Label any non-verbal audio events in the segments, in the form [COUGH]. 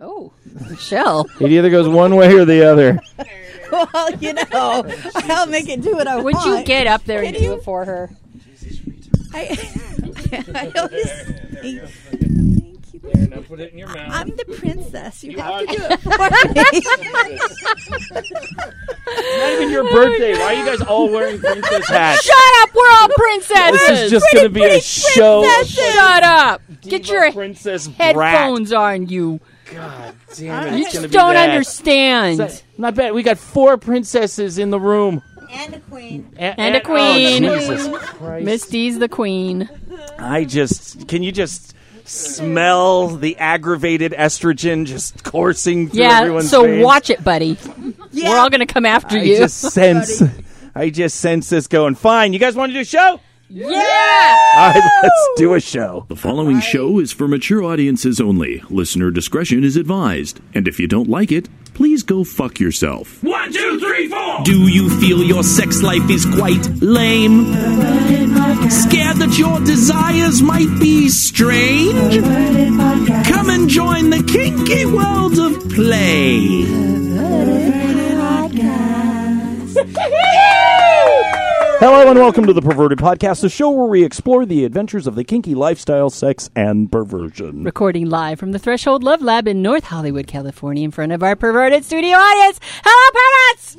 Oh, Michelle. [LAUGHS] It either goes one way or the other. [LAUGHS] well, you know, I'll make it do what I Would want. you get up there and Can do you? it for her? I, [LAUGHS] I always think, thank you. Now put it in your mouth. I'm the princess. You have to do it for me. not even your birthday. Why are you guys all wearing princess hats? Shut up! We're all princesses. This is just going to be a show. Shut up! Get Diva your princess headphones on, you. Brat. Damn it! You It's going to just be don't that. understand. So- Not bad. We got four princesses in the room. And a queen. And a oh, queen. Oh, Jesus [LAUGHS] Christ. Misty's the queen. I just can you just smell the aggravated estrogen just coursing through everyone's. Yeah, everyone's so veins? watch it, buddy. We're all going to come after you. I you. just sense I just sense this going fine. You guys want to do a show? Yeah! All right, let's do a show. The following show is for mature audiences only. Listener discretion is advised. And if you don't like it, please go fuck yourself. One, two, three, four. Do you feel your sex life is quite lame? Scared that your desires might be strange? Come and join the kinky world of play. [LAUGHS] Hello and welcome to the Perverted Podcast, the show where we explore the adventures of the kinky lifestyle, sex, and perversion. Recording live from the Threshold Love Lab in North Hollywood, California, in front of our perverted studio audience. Hello, perverts!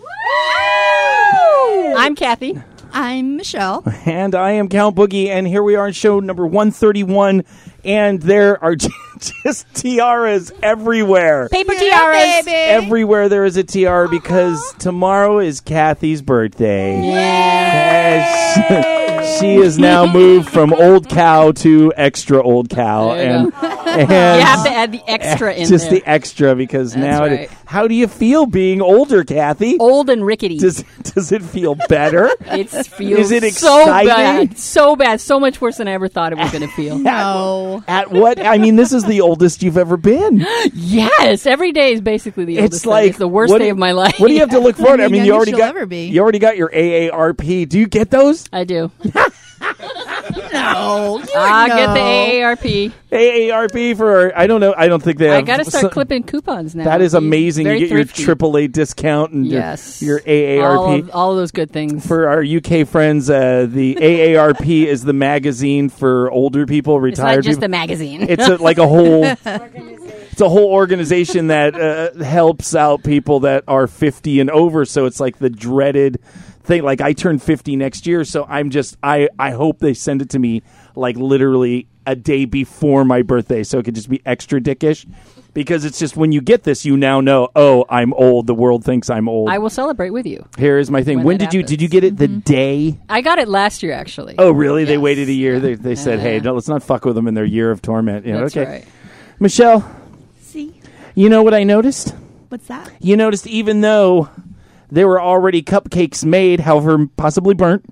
I'm Kathy. I'm Michelle. And I am Count Boogie, and here we are in show number 131, and there are [LAUGHS] [LAUGHS] just tiaras everywhere. Paper Yeah, tiaras. baby. Everywhere there is a tiara because tomorrow is Kathy's birthday. Yes. [LAUGHS] she is now moved from old cow to extra old cow, you and, [LAUGHS] and You have to add the extra in just there. the extra because now. it- how do you feel being older, Kathy? Old and rickety. Does does it feel better? [LAUGHS] it feels Is it so bad. So bad. So much worse than I ever thought it was going to feel. [LAUGHS] No. At what? I mean, this is the oldest you've ever been. [GASPS] yes. Every day is basically the oldest It's day. like It's the worst what day of my life. What do you have to look forward? to? I mean, you already got ever be. you already got your AARP. Do you get those? I do. No. I get the AARP. AARP for I don't know. I don't think they have. I got to start so- clipping coupons now. That is amazing. You get thrifty. your AAA discount and your- Yes. your, All AARP. of, all of those good things. for our UK friends, uh, the AARP [LAUGHS] is the magazine for older people, it's retired not just people. a magazine. it's a, like a [LAUGHS] whole it's a whole organization that uh, helps out people that are 50 and over so it's like the dreaded thing like i turn 50 next year so i'm just i i hope they send it to me like literally a day before my birthday so it could just be extra dickish because it's just when you get this you now know oh i'm old the world thinks i'm old I will celebrate with you. here is my thing when when, that did you happens. did you get it the mm-hmm. day I got it last year, actually. oh really they Yes. waited a year they, they said hey no, let's not fuck with them in their year of torment yeah, That's okay right. michelle See? you know what i noticed What's that? you noticed even though there were already cupcakes made, however possibly burnt,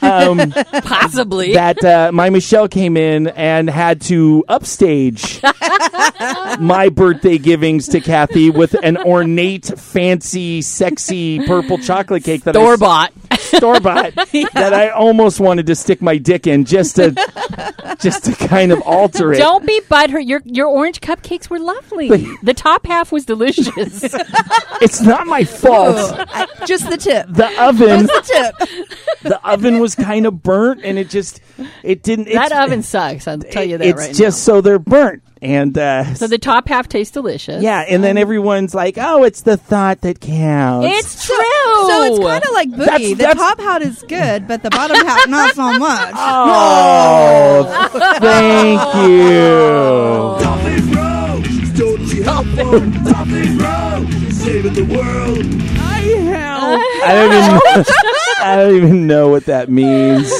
um, [LAUGHS] Possibly. that uh, my Michelle came in and had to upstage [LAUGHS] my birthday givings to Kathy with an ornate, fancy, sexy purple chocolate cake that I Store bought. Store bought [LAUGHS] that I almost wanted to stick my dick in just to just to kind of alter it. Don't be butthurt. Your your orange cupcakes were lovely. the top half was delicious. [LAUGHS] It's not my fault. I- just the tip. The oven, the tip. [LAUGHS] the oven was kind of burnt, and it just it didn't. that it's- oven sucks. I'll tell you that it's right just so they're burnt, and uh. So the top half tastes delicious. yeah, and then everyone's like, "Oh, it's the thought that counts." It's true. So it's kind of like Boogie. That's- the that's- top half is good, but the bottom half not so much. [LAUGHS] oh, thank [LAUGHS] you. Dolphin Road, totally helpful. Dolphin Road, saving the world. I don't even. [LAUGHS] I don't even know what that means.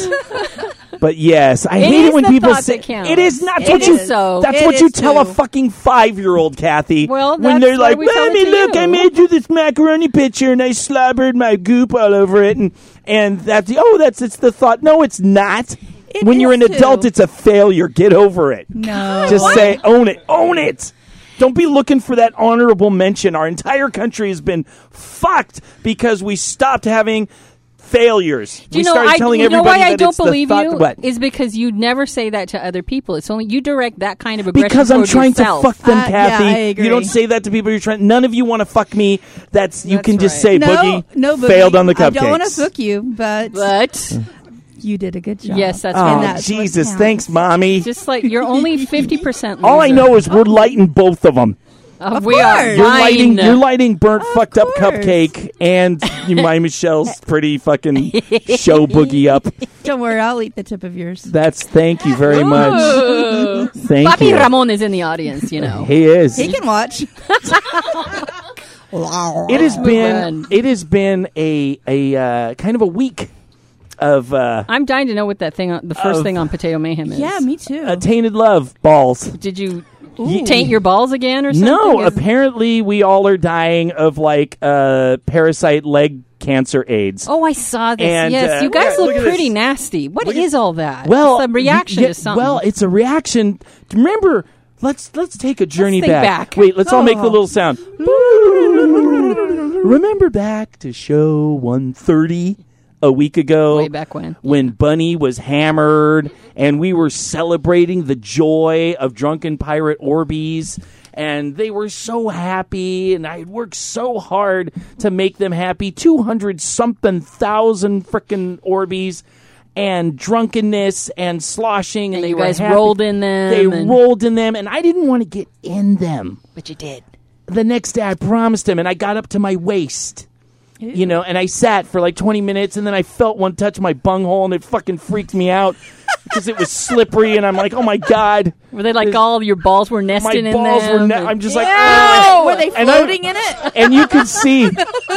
But yes, I It hate is it when the people thought say that counts. it is not. It what you. is so. That's It what you is tell a too. fucking five-year-old, Kathy. Well, when that's they're why like, we tell it "Mommy, to look, I you." made you this macaroni picture, and I slobbered my goop all over it," and and that's the oh, that's it's the thought. No, it's not. It when you're is an adult, too. it's a failure. Get over it. No. Just say, own it, own it. Don't be looking for that honorable mention. Our entire country has been fucked because we stopped having failures. Do you we know, started I, telling you know everybody why I don't believe thought- you What? is because you never say that to other people. It's only you direct that kind of aggression because I'm trying yourself. to fuck them, Uh, yeah, Kathy. I You don't say that to people you're trying. None of you want to fuck me. That's you That's can just right. say no, Boogie no, Boogie. failed on the cupcakes. I don't want to fuck you, but, But you did a good job. yes, that's Oh right. that's what Jesus! Thanks, mommy. Just like you're only fifty percent. All I know is we're lighting both of them. Of we are. You're lighting, you're lighting burnt, Of fucked up cupcake, and [LAUGHS] you- my Michelle's pretty fucking [LAUGHS] show boogie up. Don't worry, I'll eat the tip of yours. That's thank you very much. Thank Papi you. Ramon is in the audience. You know. He is. He can watch. [LAUGHS] It has been it has been a a uh, kind of a week of uh, I'm dying to know what that thing, on, the first Of- thing on Potato Mayhem is. yeah, me too. a tainted love balls. Did you Ooh. taint your balls again or something? No, Is- apparently we all are dying of like uh, parasite leg cancer AIDS. Oh, I saw this. And, yes, uh, you guys look, look pretty nasty. What Look is at- all that? well, it's a reaction y- to something. Well, it's a reaction. Remember, let's let's take a journey think back. Wait, let's all make the Oh. little sound. [LAUGHS] Remember back to show 130 a week ago? way back when. when Bunny was hammered and we were celebrating the joy of drunken pirate Orbeez and they were so happy and I had worked so hard to make them happy 200 something thousand freaking Orbeez and drunkenness and sloshing and, And they guys happy. rolled in them they and- rolled in them and I didn't want to get in them But you did. the next day I promised him and I got up to my waist. You know, and I sat for like 20 minutes and then I felt one touch my bunghole and it fucking freaked me out [LAUGHS] because it was slippery and I'm like, "Oh my god." Were they like This- all your balls were My nesting in balls them? were ne- I'm just like! "Oh." Were they floating in it? and you could [LAUGHS] see,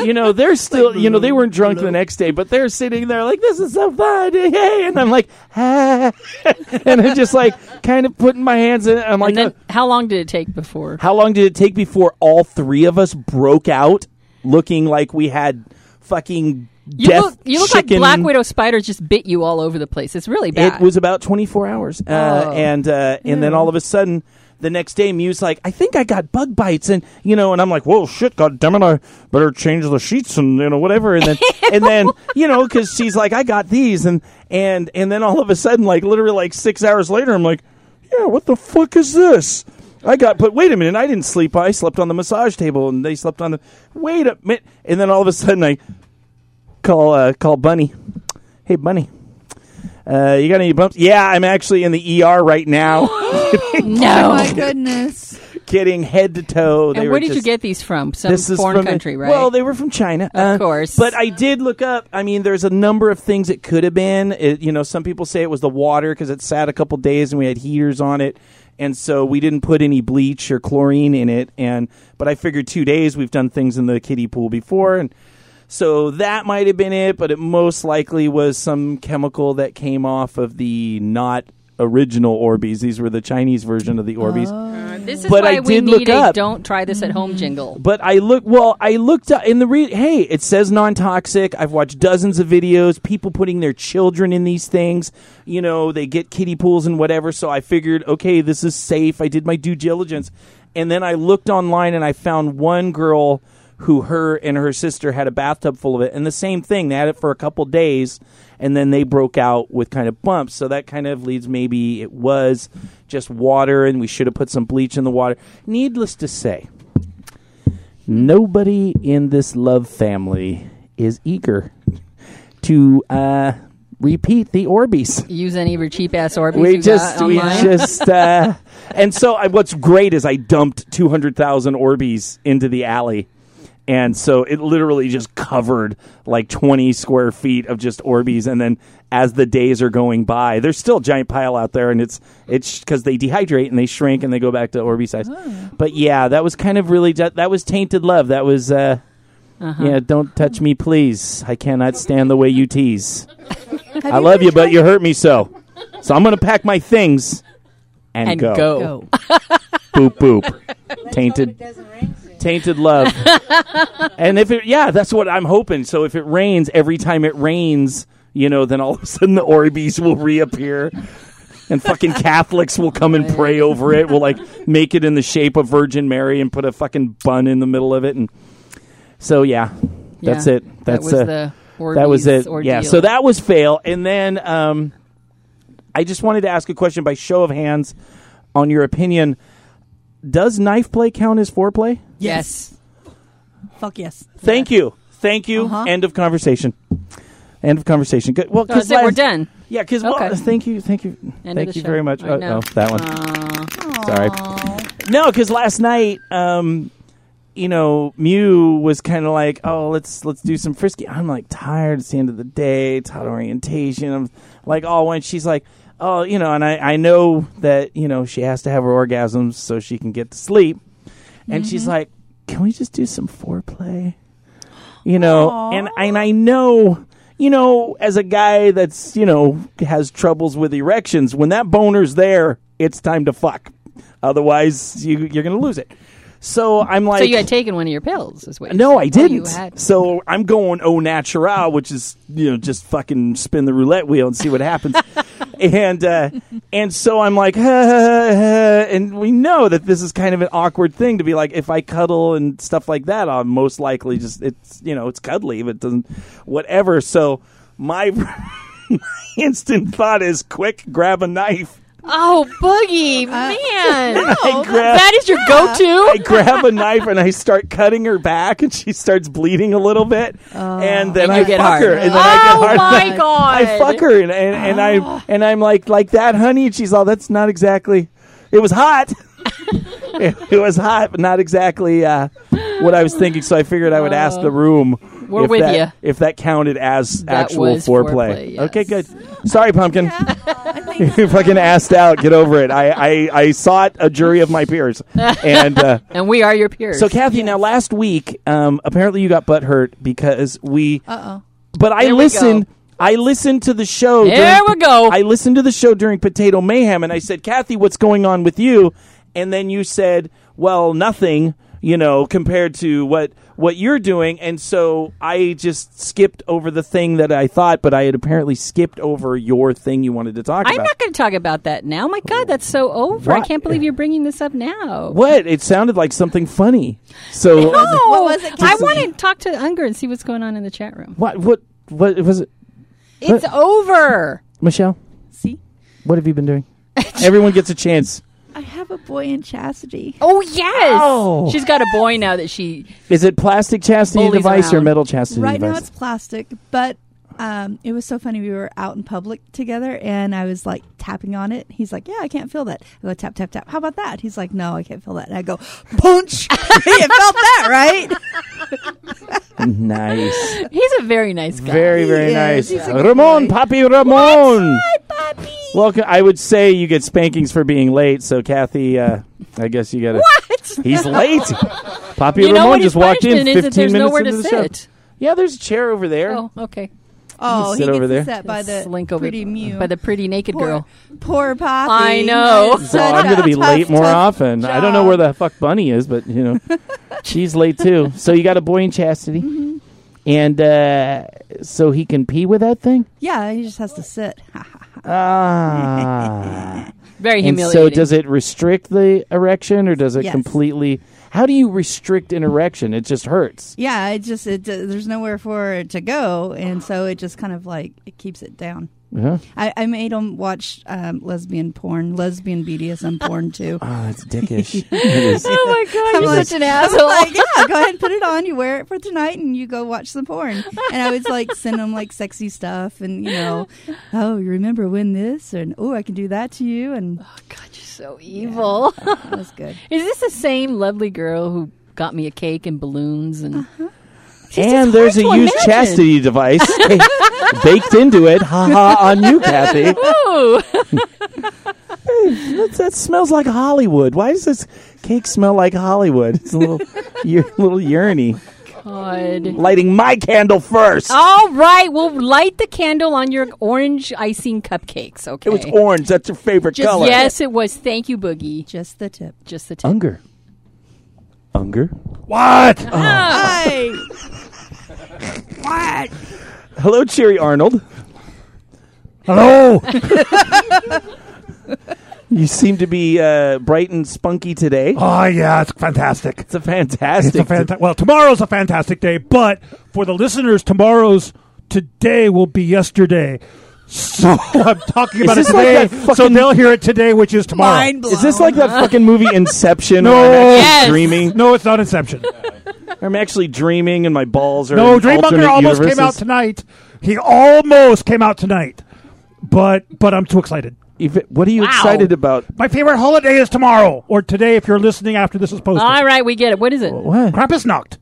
you know, they're still, you know, they weren't drunk the next day, but they're sitting there like, this is so fun, hey, and I'm like, ah, [LAUGHS] and I'm just like, kind of putting my hands in it. I'm like, and then, uh, how long did it take before? how long did it take before all three of us broke out, looking like we had fucking You death look, you look chicken? like black widow spiders just bit you all over the place. It's really bad. It was about 24 hours, uh, Oh. and uh, and then all of a sudden. The next day, Mew's like, I think I got bug bites, and you know, and I'm like, whoa, shit, god damn it, I better change the sheets and you know whatever, and then [LAUGHS] and then you know, because she's like, I got these, and and and then all of a sudden, like literally like six hours later, I'm like, yeah, what the fuck is this? I got, but wait a minute, I didn't sleep. I slept on the massage table, and they slept on the. Wait a minute, and then all of a sudden, I call uh, call Bunny. Hey, Bunny. Uh, you got any bumps? Yeah, I'm actually in the ER right now. [GASPS] [LAUGHS] Oh no. my goodness. Getting head to toe. And were where did you get these from? Some this is foreign from country, right? Well, they were from China, Of uh, course. But I did look up. I mean, there's a number of things it could have been. It, you know, some people say it was the water because it sat a couple days and we had heaters on it, and so we didn't put any bleach or chlorine in it. And but I figured two days. We've done things in the kiddie pool before, and so that might have been it. But it most likely was some chemical that came off of the not original Orbeez. These were the Chinese version of the Orbeez. Uh, this is but why I we did need look a up- "Don't try this at home" jingle. But I look well. I looked up in the re- hey. It says non-toxic. I've watched dozens of videos. People putting their children in these things. You know, they get kiddie pools and whatever. So I figured, okay, this is safe. I did my due diligence, and then I looked online and I found one girl who her and her sister had a bathtub full of it, and the same thing. They had it for a couple days, and then they broke out with kind of bumps. So that kind of leads maybe it was just water, and we should have put some bleach in the water. Needless to say nobody in this love family is eager to uh, repeat the Orbeez. Use any of your cheap ass Orbeez We just, we just, uh, [LAUGHS] and so I, what's great is I dumped two hundred thousand Orbeez into the alley, and so it literally just covered like twenty square feet of just Orbeez, and then as the days are going by, there's still a giant pile out there, and it's it's because they dehydrate and they shrink and they go back to Orbeez size. But yeah, that was kind of really that was tainted love. That was. Uh, Uh-huh. Yeah, don't touch me, please. I cannot stand the way you tease. I love you, but you hurt me so. So I'm going to pack my things and, and go. go. Go. Boop boop. [LAUGHS] Tainted, tainted love. [LAUGHS] and if it, yeah, that's what I'm hoping. So if it rains every time it rains, you know, then all of a sudden the Orbeez will reappear. And fucking [LAUGHS] Catholics will come and pray over it. We'll like make it in the shape of Virgin Mary and put a fucking bun in the middle of it. And so yeah, that's Yeah, it. That's that was uh, the that was it. Orbeez Yeah, so that was fail. And then um, I just wanted to ask a question by show of hands on your opinion. Does knife play count as foreplay? yes. Fuck yes. Thank you. Thank you. Uh-huh. End of conversation. End of conversation. Good. Well, because. We're done. Yeah, because Okay. thank you, thank you, End thank the you show. very much. Right oh, now. oh, that one. Aw. Sorry. No, because last night, um, you know, Mew was kind of like, "Oh, let's let's do some frisky." I'm like tired. It's the end of the day. Taught orientation. I'm like, "Oh," when she's like, "Oh, you know," and I I know that you know she has to have her orgasms so she can get to sleep, and she's mm-hmm. like, "Can we just do some foreplay?" You know, and and I know. You know, as a guy that's, you know, has troubles with erections, when that boner's there, it's time to fuck. Otherwise, you, you're going to lose it. So I'm like, So you had taken one of your pills, is what? no. I Oh, didn't. had. So I'm going au natural, which is you know just fucking spin the roulette wheel and see what happens. [LAUGHS] and uh, and so I'm like, and we know that this is kind of an awkward thing to be like. If I cuddle and stuff like that, I'm most likely just it's you know it's cuddly, but it doesn't whatever. So my. [LAUGHS] my instant thought is quick grab a knife Oh, Boogie, [LAUGHS] Uh, man. [LAUGHS] I grab, that is your go-to? [LAUGHS] I grab a knife and I start cutting her back, and she starts bleeding a little bit. and then And I get fuck hard. her, and then oh, I get hard. my God. I fuck her, and and, and I and I'm like like that, honey. And she's all that's not exactly. It was hot. it, it was hot, but not exactly uh, what I was thinking. So I figured I would ask the room. We're if with that, ya. If that counted as That actual was foreplay. foreplay, yes. Okay, good. Sorry, pumpkin. I you fucking asked out. Get over it. I, I, I sought a jury of my peers, [LAUGHS] and uh, And we are your peers. so Kathy. Now, last week, um, apparently you got butt hurt because we. Uh oh. But I There we listened. go. I listened to the show. There during- we go. I listened to the show during Potato Mayhem, and I said, "Kathy, what's going on with you?" And then you said, "Well, nothing." You know, compared to what what you're doing, and so I just skipped over the thing that I thought, but I had apparently skipped over your thing you wanted to talk about. I'm not going to talk about that now. My God, that's so over. Why? I can't believe you're bringing this up now. What? It sounded like something funny. So No, What was it, I Casey? want to talk to Unger and see what's going on in the chat room. what? What? What was it, It's over. Michelle? See, What have you been doing? [LAUGHS] Everyone gets a chance. I have a boy in chastity. Oh yes, Oh. she's got a boy now that she. Is it plastic chastity Bullies device or around. metal chastity device? Right now device? it's plastic, but um, it was so funny. We were out in public together, and I was like tapping on it. He's like, "Yeah, I can't feel that." I go tap tap tap. How about that? He's like, "No, I can't feel that." And I go, "Punch!" [LAUGHS] you felt that, right? nice. He's a very nice guy. Very, very He nice. is. He's a good Ramon, boy. Papi Ramon. Hi, puppy. Welcome. I would say you get spankings for being late. So, Kathy, uh, I guess you got to. What? He's [LAUGHS] late. Papi You Ramon just walked in 15 is that there's minutes into to the show. Yeah, there's a chair over there. Oh, okay. Oh, sit he over there. upset by the Slink over pretty Mew. by the pretty naked poor, girl. Poor Poppy. I know. It's So I'm going to be tough, late more tough often. I don't know where the fuck Bunny is, but you know, [LAUGHS] she's late too. So you got a boy in chastity, Mm-hmm. and uh, so he can pee with that thing. Yeah, he just has to sit. [LAUGHS] Ah. Very and so does it restrict the erection, or does it Yes. completely? How do you restrict an erection? It just hurts. yeah, it just it, uh, there's nowhere for it to go, and so it just kind of like it keeps it down. Huh? I, I made him watch um, lesbian porn, lesbian BDSM porn too. Oh, [LAUGHS] that's dickish. [LAUGHS] it is. Oh my god, I'm you're like- such an asshole. like, yeah, go ahead and put it on. You wear it for tonight, and you go watch some porn. And I was like, send him like sexy stuff, and you know, oh, you remember when this, and oh, I can do that to you, and oh god, you're so evil. that [LAUGHS] was good. Is this the same lovely girl who got me a cake and balloons and Uh-huh. and there's a used imagine. chastity device [LAUGHS] baked into it. Ha ha on you, Kathy. [LAUGHS] Ooh. That, that smells like Hollywood. Why does this cake smell like Hollywood? It's a little, u- little uriny. God. Lighting my candle first. All right, we'll light the candle on your orange icing cupcakes. Okay. It was orange. That's your favorite Just- color. Yes, it was. Thank you, Boogie. Just the tip. Just the tip. Unger. Unger. What? Oh. Hi. [LAUGHS] What? Hello, Cherry Arnold. Hello. [LAUGHS] [LAUGHS] You seem to be uh, bright and spunky today. Oh yeah, it's fantastic. It's a fantastic. It's a fanta- well, tomorrow's a fantastic day, but for the listeners, tomorrow's today will be yesterday. So [LAUGHS] I'm talking about it this like today, that fucking- so they'll hear it today, which is tomorrow. Mind blown. Is this like that fucking movie [LAUGHS] Inception? No. where I'm actually Yes. dreaming. No, it's not Inception. [LAUGHS] I'm actually dreaming, and my balls are. No, in Dream Bunker almost universes. came out tonight. He almost came out tonight, but but I'm too excited. If it- what are you Wow. excited about? My favorite holiday is tomorrow or today if you're listening after this is posted. All right, we get it. What is it? What? Krampusnacht.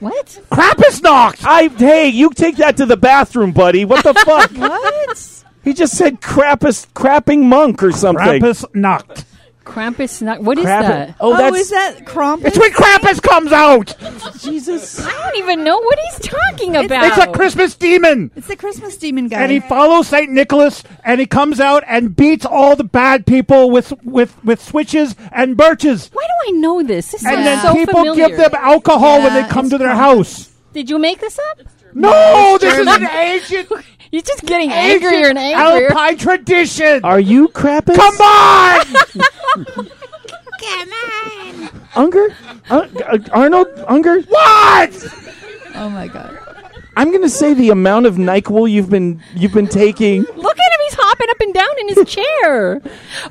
What? Krampusnacht. I hey, you take that to the bathroom, buddy. What the [LAUGHS] fuck? What? He just said Krampus, crapping monk or something. Krampusnacht. Krampus? Not, what is Krampus- that? Oh, Oh, that's is that Krampus? It's when Krampus comes out. Jesus. I don't even know what he's talking about. It's a Christmas demon. It's the Christmas demon guy. And he follows Saint Nicholas, and he comes out and beats all the bad people with with with switches and birches. Why do I know this? This And sounds then so people familiar. give them alcohol when Yeah, they come it's to their Krampus. house. Did you make this up? No, this is an ancient, [LAUGHS] You're just getting angrier and ancient angrier. Alpine tradition. Are you Krampus? [LAUGHS] Come on! Unger? Uh, uh, Arnold Unger? what? oh my god. I'm gonna say the amount of Nyquil you've been you've been taking. Look at him. He's hopping up and down in his chair.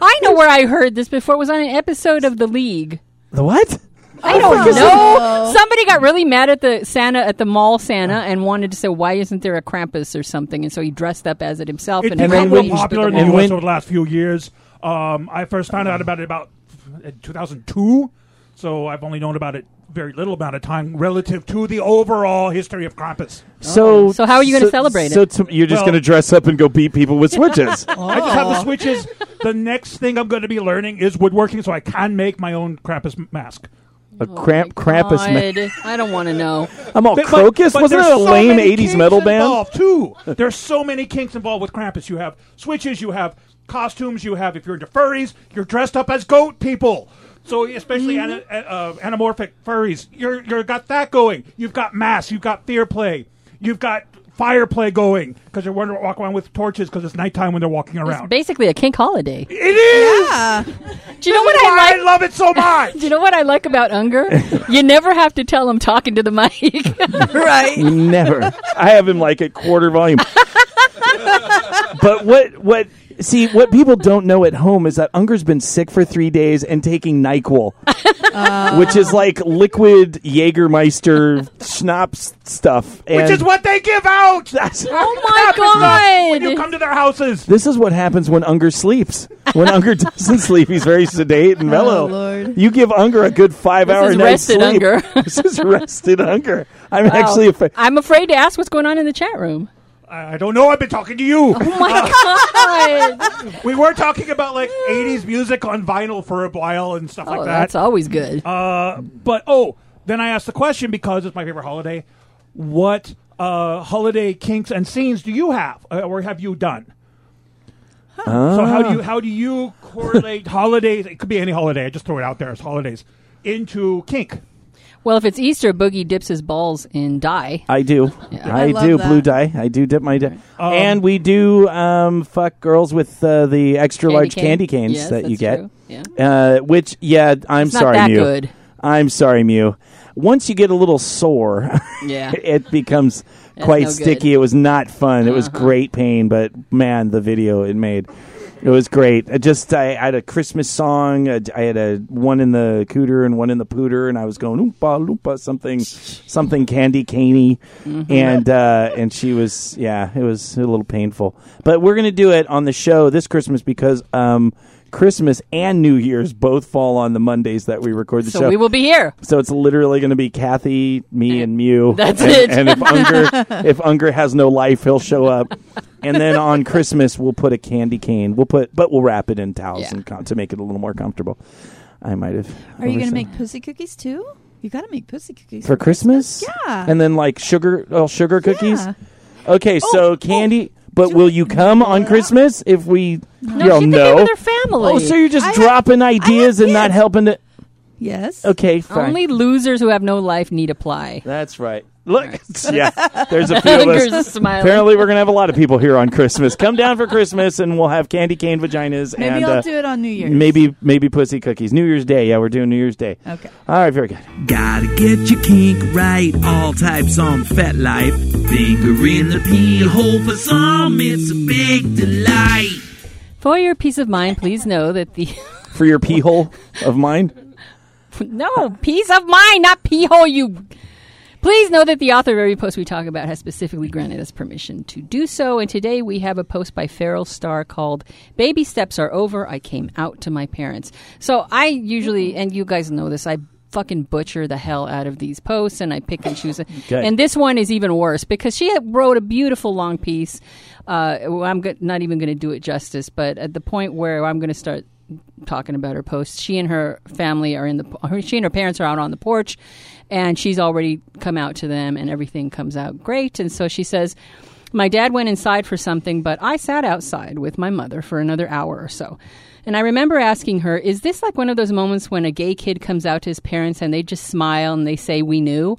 I know where I heard this before. It was on an episode of The League. The what? I don't know. Somebody got really mad at the Santa at the mall Santa and wanted to say, "Why isn't there a Krampus or something?" And so he dressed up as it himself It's and, And become then real popular in the U.S. over the last few years. Um, I first found out about it about in 2002, so I've only known about it very little amount of time relative to the overall history of Krampus. So So how are you gonna celebrate so it? So you're just Well- gonna dress up and go beat people with switches. [LAUGHS] I just have the switches. the next thing I'm going to be learning is woodworking, so I can make my own Krampus mask. A cramp Krampus man. I don't want to know. I'm all But- crocus. but Wasn't it a so lame many 80s metal band? too. [LAUGHS] There's so many kinks involved with Krampus. You have switches, you have costumes, you have if you're into furries, you're dressed up as goat people. So especially ana- uh, anamorphic furries, you're you're got that going. You've got mass, you've got fear play, you've got fire play going because they're wondering walk around with torches because it's nighttime when they're walking around. It's basically a kink holiday. it is. Yeah. Do you know what This is I like? I love it so [LAUGHS] much. Do you know what I like about Unger? you never have to tell him talking to the mic. [LAUGHS] [LAUGHS] right. Never. I have him like at quarter volume. but what what see what people don't know at home is that Unger's been sick for three days and taking Nyquil, [LAUGHS] which is like liquid Jägermeister schnapps stuff. Which is what they give out. [LAUGHS] that's- oh my Krampus nuts When you come to their houses. This is what happens when Unger sleeps. When Unger [LAUGHS] doesn't sleep, he's very sedate and oh, mellow. Oh, Lord. You give Unger a good five hour is night's rested sleep. Unger. this is rested Unger. I'm Wow. actually afraid. I'm afraid to ask what's going on in the chat room. I I don't know. I've been talking to you. Oh my god! We were talking about like 80s music on vinyl for a while and stuff Oh, like that's always good. Uh, but oh, then I asked the question because it's my favorite holiday. What uh, holiday kinks and scenes do you have, uh, or have you done? So how do you how do you correlate holidays? It could be any holiday. I just throw it out there as holidays into kink. Well, if it's Easter, Boogie dips his balls in dye. I do. I, I do. that. Blue dye. I do dip my dye. Um, and we do um, fuck girls with uh, the extra large cane. candy canes Yes, that you get. true. Yeah. Uh, which, yeah, I'm It's not sorry, that Mew. good. I'm sorry, Mew. Once you get a little sore, [LAUGHS] Yeah. it becomes quite no good. sticky. It was not fun. It was Uh-huh. great pain, but man, the video it made. It was great. I just I, I had a Christmas song. I had a one in the cooter and one in the pooter, and I was going oompa loompa something, something candy caney, Mm-hmm. and uh, and she was yeah, it was a little painful. But we're gonna do it on the show this Christmas because um, Christmas and New Year's both fall on the Mondays that we record the So show. we will be here. So it's literally going to be Kathy, me, and Mew. [LAUGHS] That's and, it. And if Unger, [LAUGHS] if Unger has no life, he'll show up. And then on Christmas, we'll put a candy cane. We'll put, but we'll wrap it in towels Yeah. and com- to make it a little more comfortable. I might have. Are you going to make pussy cookies too? You got to make pussy cookies for Christmas? Yeah. And then like sugar, oh, sugar cookies. Yeah. Okay, oh, so candy. Oh. But will you come on Christmas if we? No, You'll she's know. with her family. Oh, so you're just I have- dropping have ideas and not kids. helping to. Yes. Okay, fine. Only losers who have no life need apply. That's right. Look, yeah, there's a [LAUGHS] few of us. There's a smile. Apparently, we're gonna have a lot of people here on Christmas. Come down for Christmas, and we'll have candy cane vaginas Maybe and I'll uh, do it on New Year's. maybe maybe pussy cookies. New Year's Day. Yeah, we're doing New Year's Day. Okay. All right, very good. Gotta get your kink right. All types on FetLife. Finger in the pee hole for some. It's a big delight. For your peace of mind, please know that the [LAUGHS] For your pee hole of mine. [LAUGHS] no peace of mind, not pee hole. You please know that the author of every post we talk about has specifically granted us permission to do so. And today we have a post by Feral Star called "Baby Steps Are Over." I came out to my parents. So I usually, and you guys know this, I. Fucking butcher the hell out of these posts, and I pick and choose. Good. And this one is even worse because she wrote a beautiful long piece. Uh, I'm not even going to do it justice, but at the point where I'm going to start talking about her post. She and her family are in the. She and her parents are out on the porch, and she's already come out to them, and everything comes out great. And so she says, "My dad went inside for something, but I sat outside with my mother for another hour or so." And I remember asking her, "Is this like one of those moments when a gay kid comes out to his parents and they just smile and they say we knew?"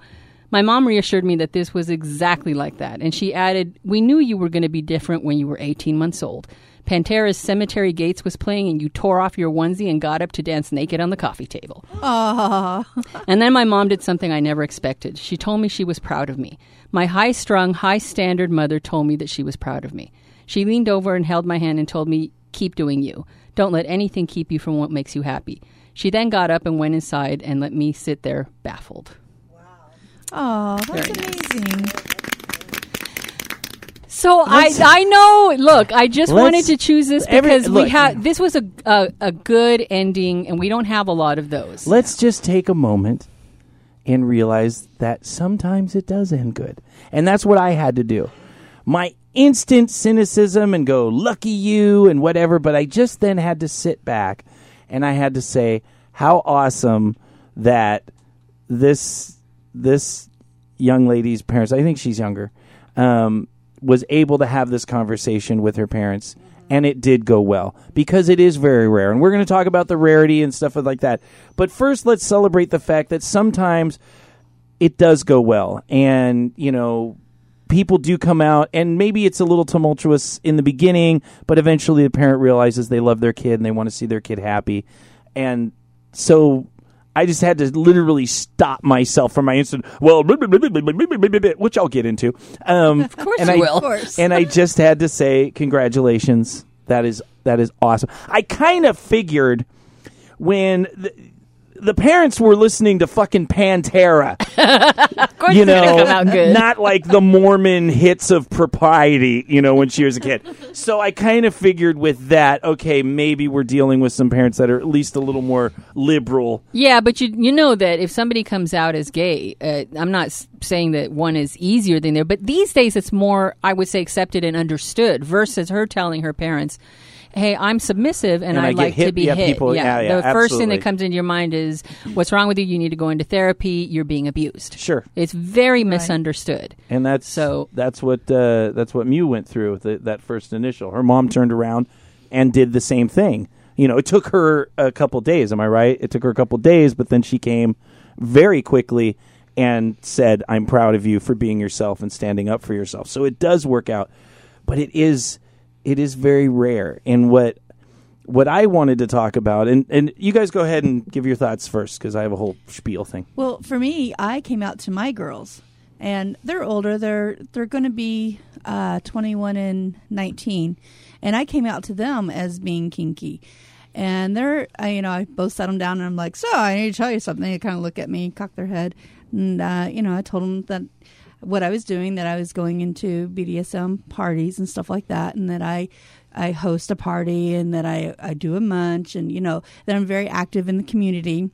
My mom reassured me that this was exactly like that, and she added, "We knew you were going to be different when you were 18 months old." Pantera's Cemetery Gates was playing, and you tore off your onesie and got up to dance naked on the coffee table. Aww. and then my mom did something I never expected. She told me she was proud of me. My high strung, high standard mother told me that she was proud of me. She leaned over and held my hand and told me, Keep doing you. Don't let anything keep you from what makes you happy. She then got up and went inside and let me sit there baffled. Wow. Oh, that's nice. amazing. So I I know. Look, I just wanted to choose this every- because we look. have this was a, a a good ending, and we don't have a lot of those. Let's just take a moment and realize that sometimes it does end good. And that's what I had to do. My instant cynicism and go, lucky you, and whatever, but I just then had to sit back and I had to say, how awesome that this this young lady's parents, I think she's younger, um, was able to have this conversation with her parents, and it did go well because it is very rare. And we're going to talk about the rarity and stuff like that. But first, let's celebrate the fact that sometimes it does go well, and you know. People do come out, and maybe it's a little tumultuous in the beginning, but eventually the parent realizes they love their kid and they want to see their kid happy. And so I just had to literally stop myself from my instant, well, which I'll get into. Um, of course and I, will. Of course. And I just had to say, congratulations. That is that is awesome. I kind of figured when the, the parents were listening to fucking Pantera, [LAUGHS] of course you know, come out good. not like the Mormon hits of propriety, you know, when she was a kid. [LAUGHS] So I kind of figured with that, okay, maybe we're dealing with some parents that are at least a little more liberal. Yeah, but you you know that if somebody comes out as gay, uh, I'm not saying that one is easier than the other, but these days it's more, I would say, accepted and understood versus her telling her parents. Hey, I'm submissive and, And I I get like to be yeah, hit. people- yeah, yeah, the first thing that comes into your mind is, "What's wrong with you? You need to go into therapy. You're being abused." Sure. It's very misunderstood. And that's So- that's what uh, that's what Mew went through with the, that first initial. Her mom turned around and did the same thing. You know, it took her a couple days. Am I right? It took her a couple days, but then she came very quickly and said, "I'm proud of you for being yourself and standing up for yourself." So it does work out, but it is it is very rare. And what what I wanted to talk about, and and you guys go ahead and give your thoughts first because I have a whole spiel thing. Well, for me, I came out to my girls, and they're older. They're they're going to be uh, 21 and 19, and I came out to them as being kinky. And they're, I, you know, I both sat them down, and I'm like, "So, I need to tell you something." They kind of look at me, cock their head, and uh, you know, I told them that what I was doing, that I was going into BDSM parties and stuff like that, and that I I host a party, and that I I do a munch, and you know, that I'm very active in the community.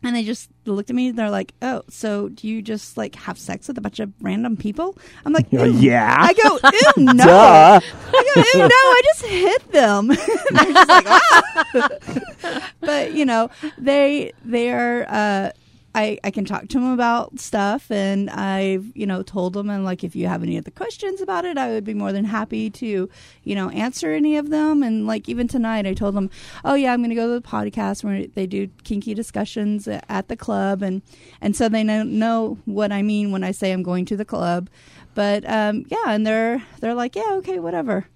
And they just looked at me. and They're like, "Oh, so do you just like have sex with a bunch of random people?" I'm like. "Yeah." I go, "Ew, [LAUGHS] no." Duh. I go, "Ew, no." I just hit them. [LAUGHS] They're just like, "Ah." [LAUGHS] but you know, they they are. Uh, I, I can talk to him about stuff and I've, you know, told him and like if you have any other questions about it, I would be more than happy to, you know, answer any of them. And like even tonight I told him, Oh yeah, I'm gonna go to the podcast where they do kinky discussions at the club and and so they know know what I mean when I say I'm going to the club. But um yeah, and they're they're like, Yeah, okay, whatever.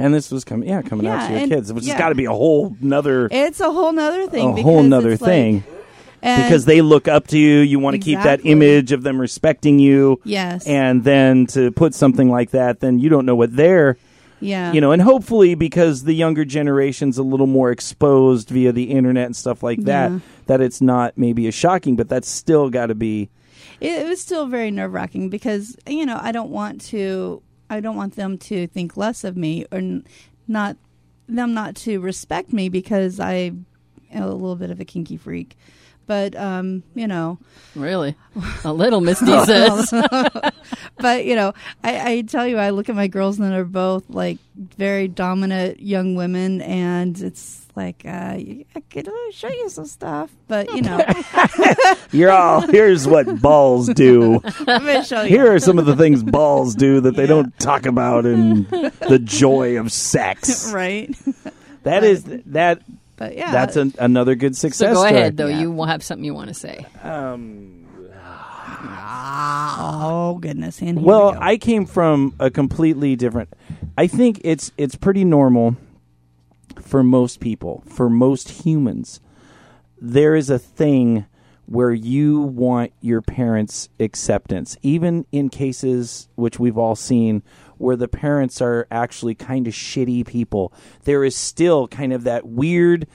And this was coming, yeah, coming out to your and- kids, which yeah. has got to be a whole nother, It's a whole nother thing a whole nother it's like- thing. And- because they look up to you. You want to keep that image of them respecting you. Yes. And then to put something like that, then you don't know what they're, yeah. you know, and hopefully because the younger generation's a little more exposed via the internet and stuff like that, Yeah. that it's not maybe as shocking, but that's still got to be. it, it was still very nerve wracking because you know I don't want to I don't want them to think less of me or n- not them not to respect me because I am a little bit of a kinky freak. But um, you know, Really? A little, Misty says. [LAUGHS] [LAUGHS] but you know, I, I tell you, I look at my girls and they're both like very dominant young women, and it's like uh, I could uh, show you some stuff, but you know, [LAUGHS] You're all, here's what balls do. Show you. Here are some of the things balls do that they don't talk about in the joy of sex. right? That is, that, But yeah, that's an, another good success. So success go story. ahead, though. Yeah. You will have something you want to say. Um, ah, oh goodness, and Well, we. I came from a completely different. I think it's it's pretty normal for most people, for most humans. There is a thing where you want your parents' acceptance, even in cases which we've all seen where the parents are actually kind of shitty people. There is still kind of that weird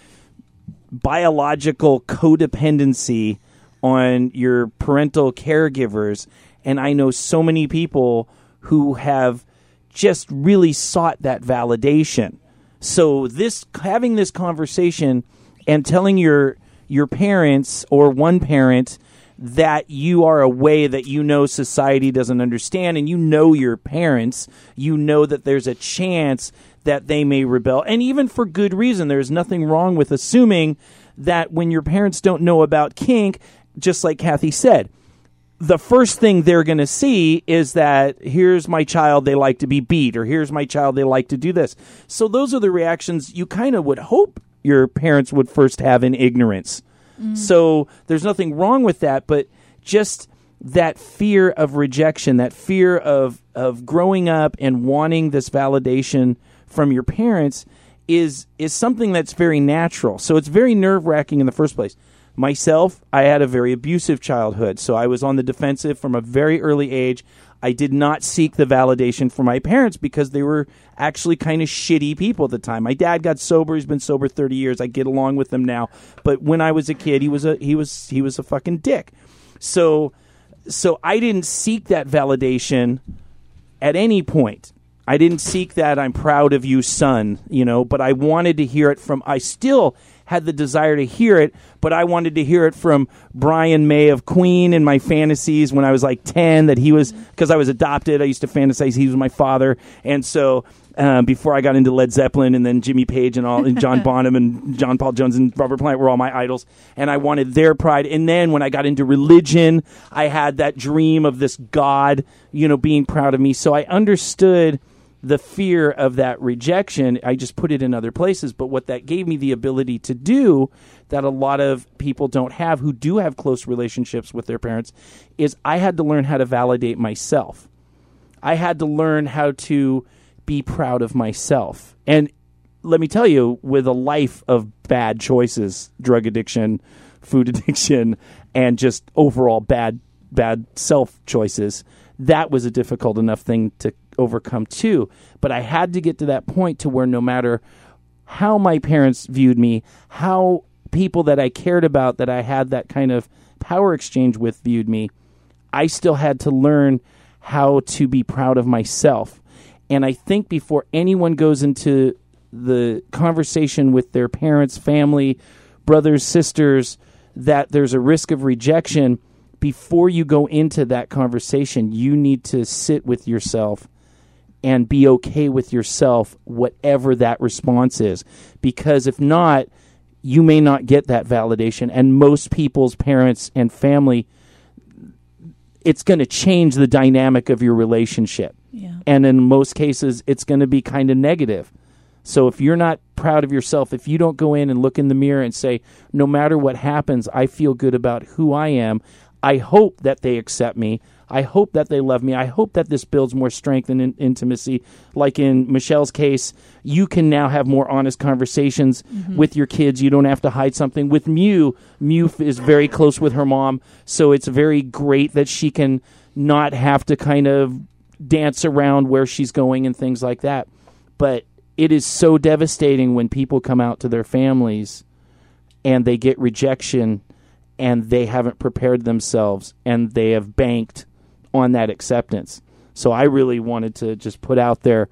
biological codependency on your parental caregivers and I know so many people who have just really sought that validation. So this having this conversation and telling your your parents or one parent that you are a way that you know society doesn't understand and you know your parents, you know that there's a chance that they may rebel and even for good reason. There's nothing wrong with assuming that when your parents don't know about kink, just like Kathy said, the first thing they're going to see is that here's my child they like to be beat or here's my child they like to do this so those are the reactions you kind of would hope your parents would first have in ignorance Mm. so there's nothing wrong with that but just that fear of rejection that fear of of growing up and wanting this validation from your parents is is something that's very natural. So it's very nerve-wracking in the first place. Myself, I had a very abusive childhood, so I was on the defensive from a very early age. I did not seek the validation from my parents because they were actually kind of shitty people at the time. My dad got sober; he's been sober thirty years. I get along with him now, but when I was a kid, he was a he was he was a fucking dick. So, so I didn't seek that validation at any point. I didn't seek that I'm proud of you, son, you know, but I wanted to hear it from I still had the desire to hear it, but I wanted to hear it from Brian May of Queen in my fantasies when I was like 10 that he was because I was adopted, I used to fantasize he was my father. And so um, before I got into Led Zeppelin and then Jimmy Page and all and John [LAUGHS] Bonham and John Paul Jones and Robert Plant were all my idols and I wanted their pride. And then when I got into religion I had that dream of this god you know being proud of me. So I understood the fear of that rejection I just put it in other places but what that gave me the ability to do that a lot of people don't have who do have close relationships with their parents is I had to learn how to validate myself I had to learn how to be proud of myself. And let me tell you, with a life of bad choices, drug addiction, [LAUGHS] food addiction, and just overall bad bad self choices, that was a difficult enough thing to overcome too. But I had to get to that point to where no matter how my parents viewed me, how people that I cared about that I had that kind of power exchange with viewed me, I still had to learn how to be proud of myself. And I think before anyone goes into the conversation with their parents, family, brothers, sisters, that there's a risk of rejection, before you go into that conversation, you need to sit with yourself and be okay with yourself, whatever that response is. Because if not, you may not get that validation. And most people's parents and family, it's going to change the dynamic of your relationship. Yeah. And in most cases, it's going to be kind of negative. So if you're not proud of yourself, if you don't go in and look in the mirror and say, no matter what happens, I feel good about who I am, I hope that they accept me. I hope that they love me. I hope that this builds more strength and in- intimacy. Like in Michelle's case, you can now have more honest conversations mm-hmm. with your kids. You don't have to hide something. With Mew, Mew is very close with her mom, so it's very great that she can not have to kind of dance around where she's going and things like that. But it is so devastating when people come out to their families and they get rejection and they haven't prepared themselves and they have banked on that acceptance. So I really wanted to just put out there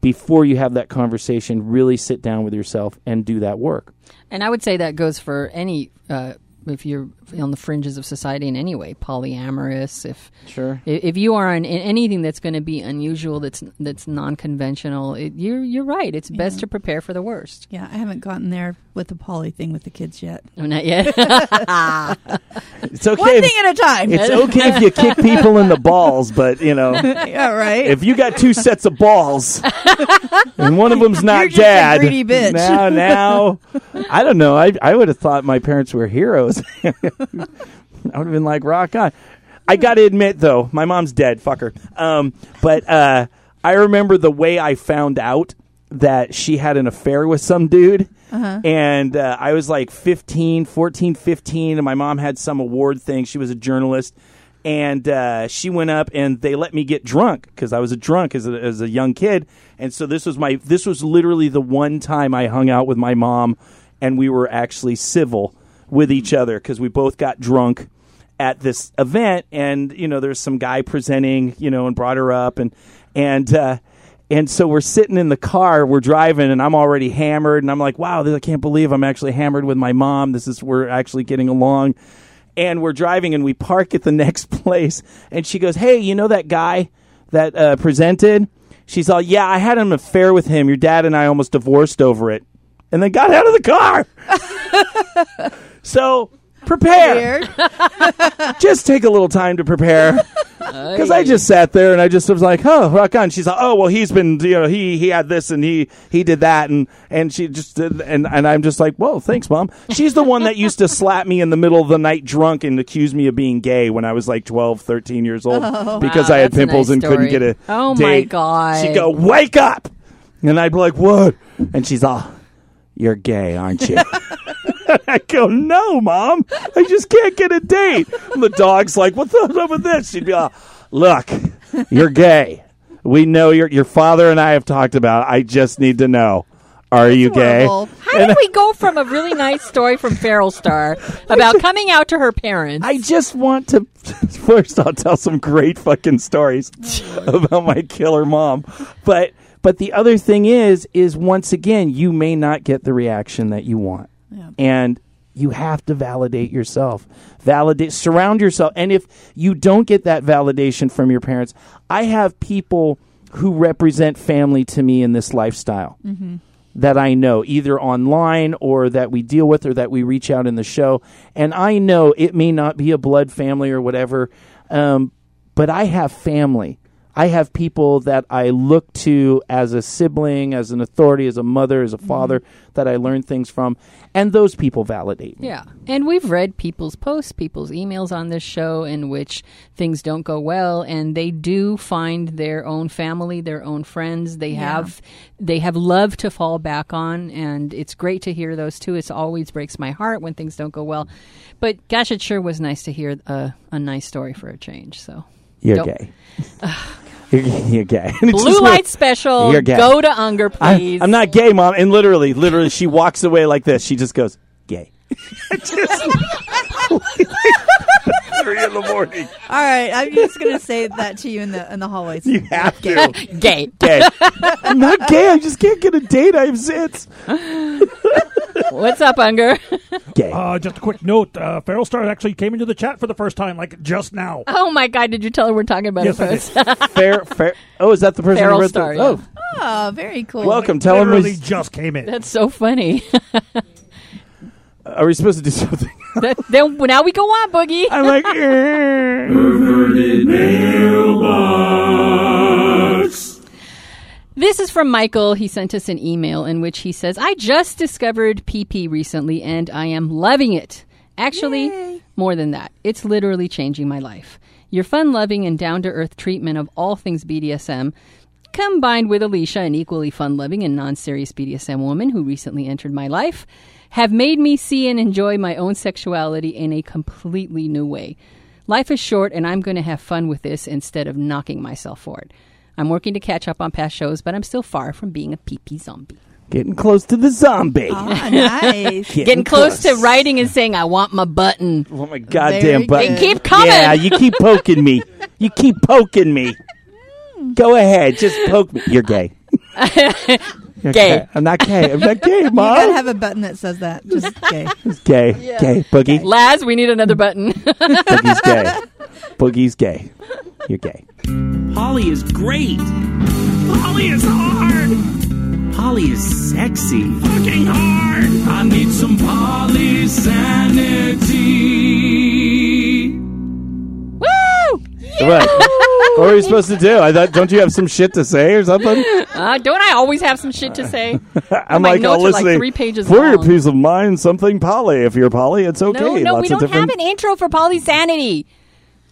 before you have that conversation, really sit down with yourself and do that work. And I would say that goes for any, uh, if you're on the fringes of society in any way, polyamorous. If Sure. if you are in, in anything that's going to be unusual, that's that's non-conventional, it, you're you're right. It's best to prepare for the worst. Yeah, I haven't gotten there with the poly thing with the kids yet. Oh, [LAUGHS] not yet. [LAUGHS] It's okay. One if- thing at a time. it's okay if you kick people in the balls, but you know, [LAUGHS] yeah, right. if you got two sets of balls and one of them's not You're just a dad, greedy bitch. now, now, I don't know. I I would have thought my parents were heroes. I would have been like, rock on. I got to admit, though, my mom's dead. Fuck her. Um, but uh, I remember the way I found out that she had an affair with some dude. And uh, I was like 15, 14, 15, and my mom had some award thing. She was a journalist. And uh, she went up, and they let me get drunk because I was a drunk as a, as a young kid. And so this was my this was literally the one time I hung out with my mom, and we were actually civil with each other because we both got drunk at this event and you know there's some guy presenting you know and brought her up and and uh and so we're sitting in the car we're driving and i'm already hammered and i'm like wow i can't believe i'm actually hammered with my mom. This is we're actually getting along. And we're driving and we park at the [LAUGHS] next place and she goes hey you know that guy that uh, presented? She's all yeah i had an affair with him. Your dad and i almost divorced over it. And then got out of the car. [LAUGHS] So prepare. [LAUGHS] Just take a little time to prepare. Because I just sat there and I just was like, "Oh, rock on." She's like, "Oh, well, he's been, you know, he he had this and he he did that and and she just did, and and I'm just like, "Whoa, thanks, mom." She's the one that used to slap me in the middle of the night drunk and accuse me of being gay when I was like 12, 13 years old oh, because Wow, I had pimples nice and couldn't get a Oh, my. God. She'd go, "Wake up," and I'd be like, "What?" And she's all, "You're gay, aren't you?" [LAUGHS] [LAUGHS] I go, no, mom, I just can't get a date. And the dog's like, what's up with this? She'd be like, look, you're gay. We know your your father and I have talked about. it. I just need to know, are you gay? Horrible. How did we go from a really nice story from Feral Star about coming out to her parents? I just want to. [LAUGHS] First, I'll tell some great fucking stories about my killer mom, but but the other thing is, is once again, you may not get the reaction that you want, and you have to validate yourself. Validate, surround yourself, and if you don't get that validation from your parents, I have people who represent family to me in this lifestyle that I know, either online or that we deal with or that we reach out in the show. And I know it may not be a blood family or whatever, um, but I have family. I have people that I look to as a sibling, as an authority, as a mother, as a mm-hmm. father that I learn things from, and those people validate me. Yeah. And we've read people's posts, people's emails on this show in which things don't go well and they do find their own family, their own friends. They have they have love to fall back on and it's great to hear those too. It always breaks my heart when things don't go well. But gosh, it sure was nice to hear a, a nice story for a change. So You're Don't- gay. [LAUGHS] you're, [LAUGHS] you're gay. And [LAUGHS] it's Blue light like- special. You're gay. Go to Unger, I, please. I'm not gay, mom. And literally, literally, she walks away like this. She just goes, gay. [LAUGHS] Just- Three in the morning. [LAUGHS] All right, I'm just gonna say that to you in the in the hallways. You have to. [LAUGHS] gay. gay. [LAUGHS] I'm not gay. I just can't get a date. I have zits. What's up, Unger? Gay. Uh, just a quick note: uh, Feral Star actually came into the chat for the first time, like just now. oh my God! Did you tell her we're talking about Yes, a I did. fair, fair. Oh, is that the person Feral who read Star, the? yeah. Oh, Oh, very cool. welcome. Tell him. Literally he's- just came in. That's so funny. Are we supposed to do [LAUGHS] something? That- then now we go on, Boogie. I'm like, [LAUGHS] "Eh." This is from Michael. He sent us an email in which he says, I just discovered PP recently and I am loving it. Actually, more than that, it's literally changing my life. Your fun loving and down to earth treatment of all things BDSM, combined with Alicia, an equally fun loving and non serious BDSM woman who recently entered my life, have made me see and enjoy my own sexuality in a completely new way. Life is short, and I'm going to have fun with this instead of knocking myself for it. I'm working to catch up on past shows, but I'm still far from being a pee-pee zombie. Getting close to the zombie. Ah, [LAUGHS] nice. Getting close, to writing and saying, I want my button. Oh my goddamn Very button. good. They keep coming. Yeah, you keep poking me. You keep poking me. [LAUGHS] Go ahead, just poke me. You're gay. [LAUGHS] You're Gay. I'm not gay. I'm not gay, [LAUGHS] mom. You gotta have a button that says that. Just [LAUGHS] gay. gay. Gay. Boogie. Laz, we need another button. [LAUGHS] Boogie's gay. Boogie's gay. You're gay. Holly is great. Holly is hard. Holly is sexy. Fucking hard. I need some Polly sanity. Woo! What? what are you supposed to do? I thought, don't you have some shit to say or something? Uh, don't I always have some shit to say? [LAUGHS] I'm My like, notes oh, are like three pages For your long. peace of mind, something poly. If you're poly, it's okay. No, no, Lots we of don't different. have an intro for Polysanity.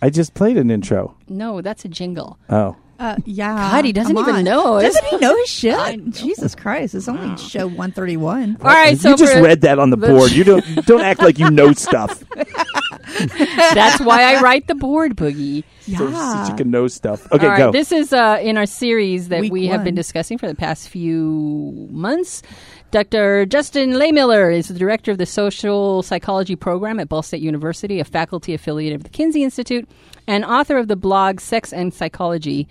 I just played an intro. No, that's a jingle. Oh. Uh, yeah. God, he doesn't come even on. know. Doesn't he know his [LAUGHS] shit? Jesus Christ! It's only show one thirty one. All right, so you just for- read that on the the- board. You don't [LAUGHS] don't act like you know stuff. [LAUGHS] That's why I write the board, Boogie. Yeah. so you can know stuff. Okay, right, go. this is uh, in our series that Week we have been discussing for the past few months. Dr. Justin Lehmiller is the director of the social psychology program at Ball State University, a faculty affiliate of the Kinsey Institute, and author of the blog Sex and Psychology.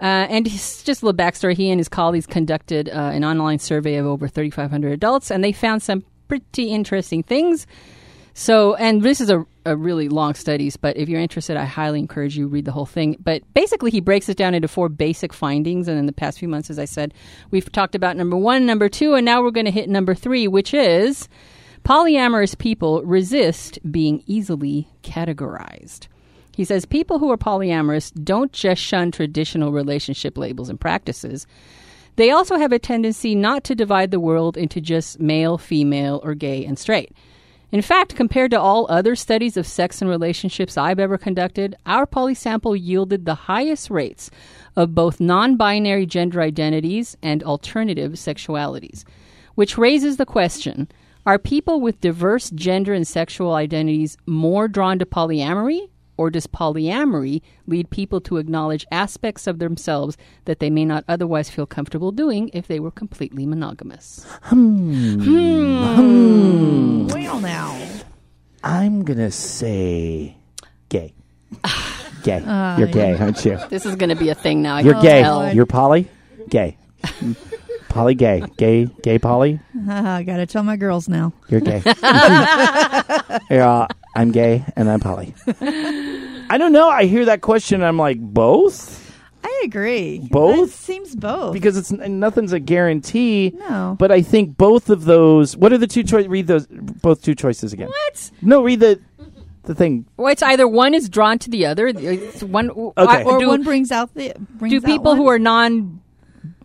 Uh, and just a little backstory. He and his colleagues conducted uh, an online survey of over 3,500 adults, and they found some pretty interesting things. So, and this is a, a really long studies, but if you're interested, I highly encourage you read the whole thing. But basically, he breaks it down into four basic findings. And in the past few months, as I said, we've talked about number one, number two, and now we're going to hit number three, which is polyamorous people resist being easily categorized. He says people who are polyamorous don't just shun traditional relationship labels and practices. They also have a tendency not to divide the world into just male, female, or gay and straight. In fact, compared to all other studies of sex and relationships I've ever conducted, our poly sample yielded the highest rates of both non binary gender identities and alternative sexualities. Which raises the question are people with diverse gender and sexual identities more drawn to polyamory, or does polyamory lead people to acknowledge aspects of themselves that they may not otherwise feel comfortable doing if they were completely monogamous? Hmm. Hmm. Well, now. I'm gonna say gay. gay. [LAUGHS] You're gay, aren't you? This is going to be a thing now. I You're can gay. tell. You're poly. Gay. [LAUGHS] poly gay. Gay. Gay poly. [LAUGHS] I gotta tell my girls now. You're gay. yeah, I'm gay and I'm poly. [LAUGHS] I don't know. I hear that question. I'm like both I agree. Both? It seems both. because it's nothing's a guarantee. No. But I think both of those. What are the two choices? Read those both two choices again. What? No, read the the thing. Well, it's either one is drawn to the other. It's one. Okay. or do, one brings out the brings do out people one. who are non,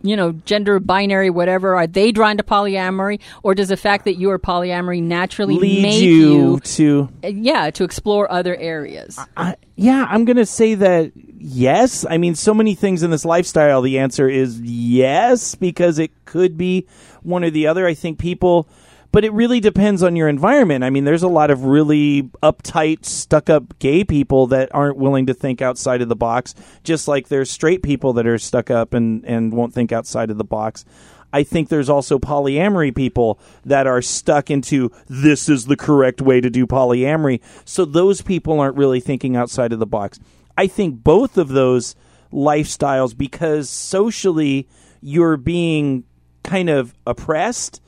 you know, gender binary, whatever, are they drawn to polyamory, or does the fact that you are polyamory naturally Lead make you to. uh, yeah, to explore other areas? I, yeah, I'm going to say that yes. I mean, so many things in this lifestyle, the answer is yes, because it could be one or the other. I think people, but it really depends on your environment. I mean, there's a lot of really uptight, stuck up gay people that aren't willing to think outside of the box, just like there's straight people that are stuck up and, and won't think outside of the box. I think there's also polyamory people that are stuck into this is the correct way to do polyamory. So those people aren't really thinking outside of the box. I think both of those lifestyles, because socially you're being kind of oppressed,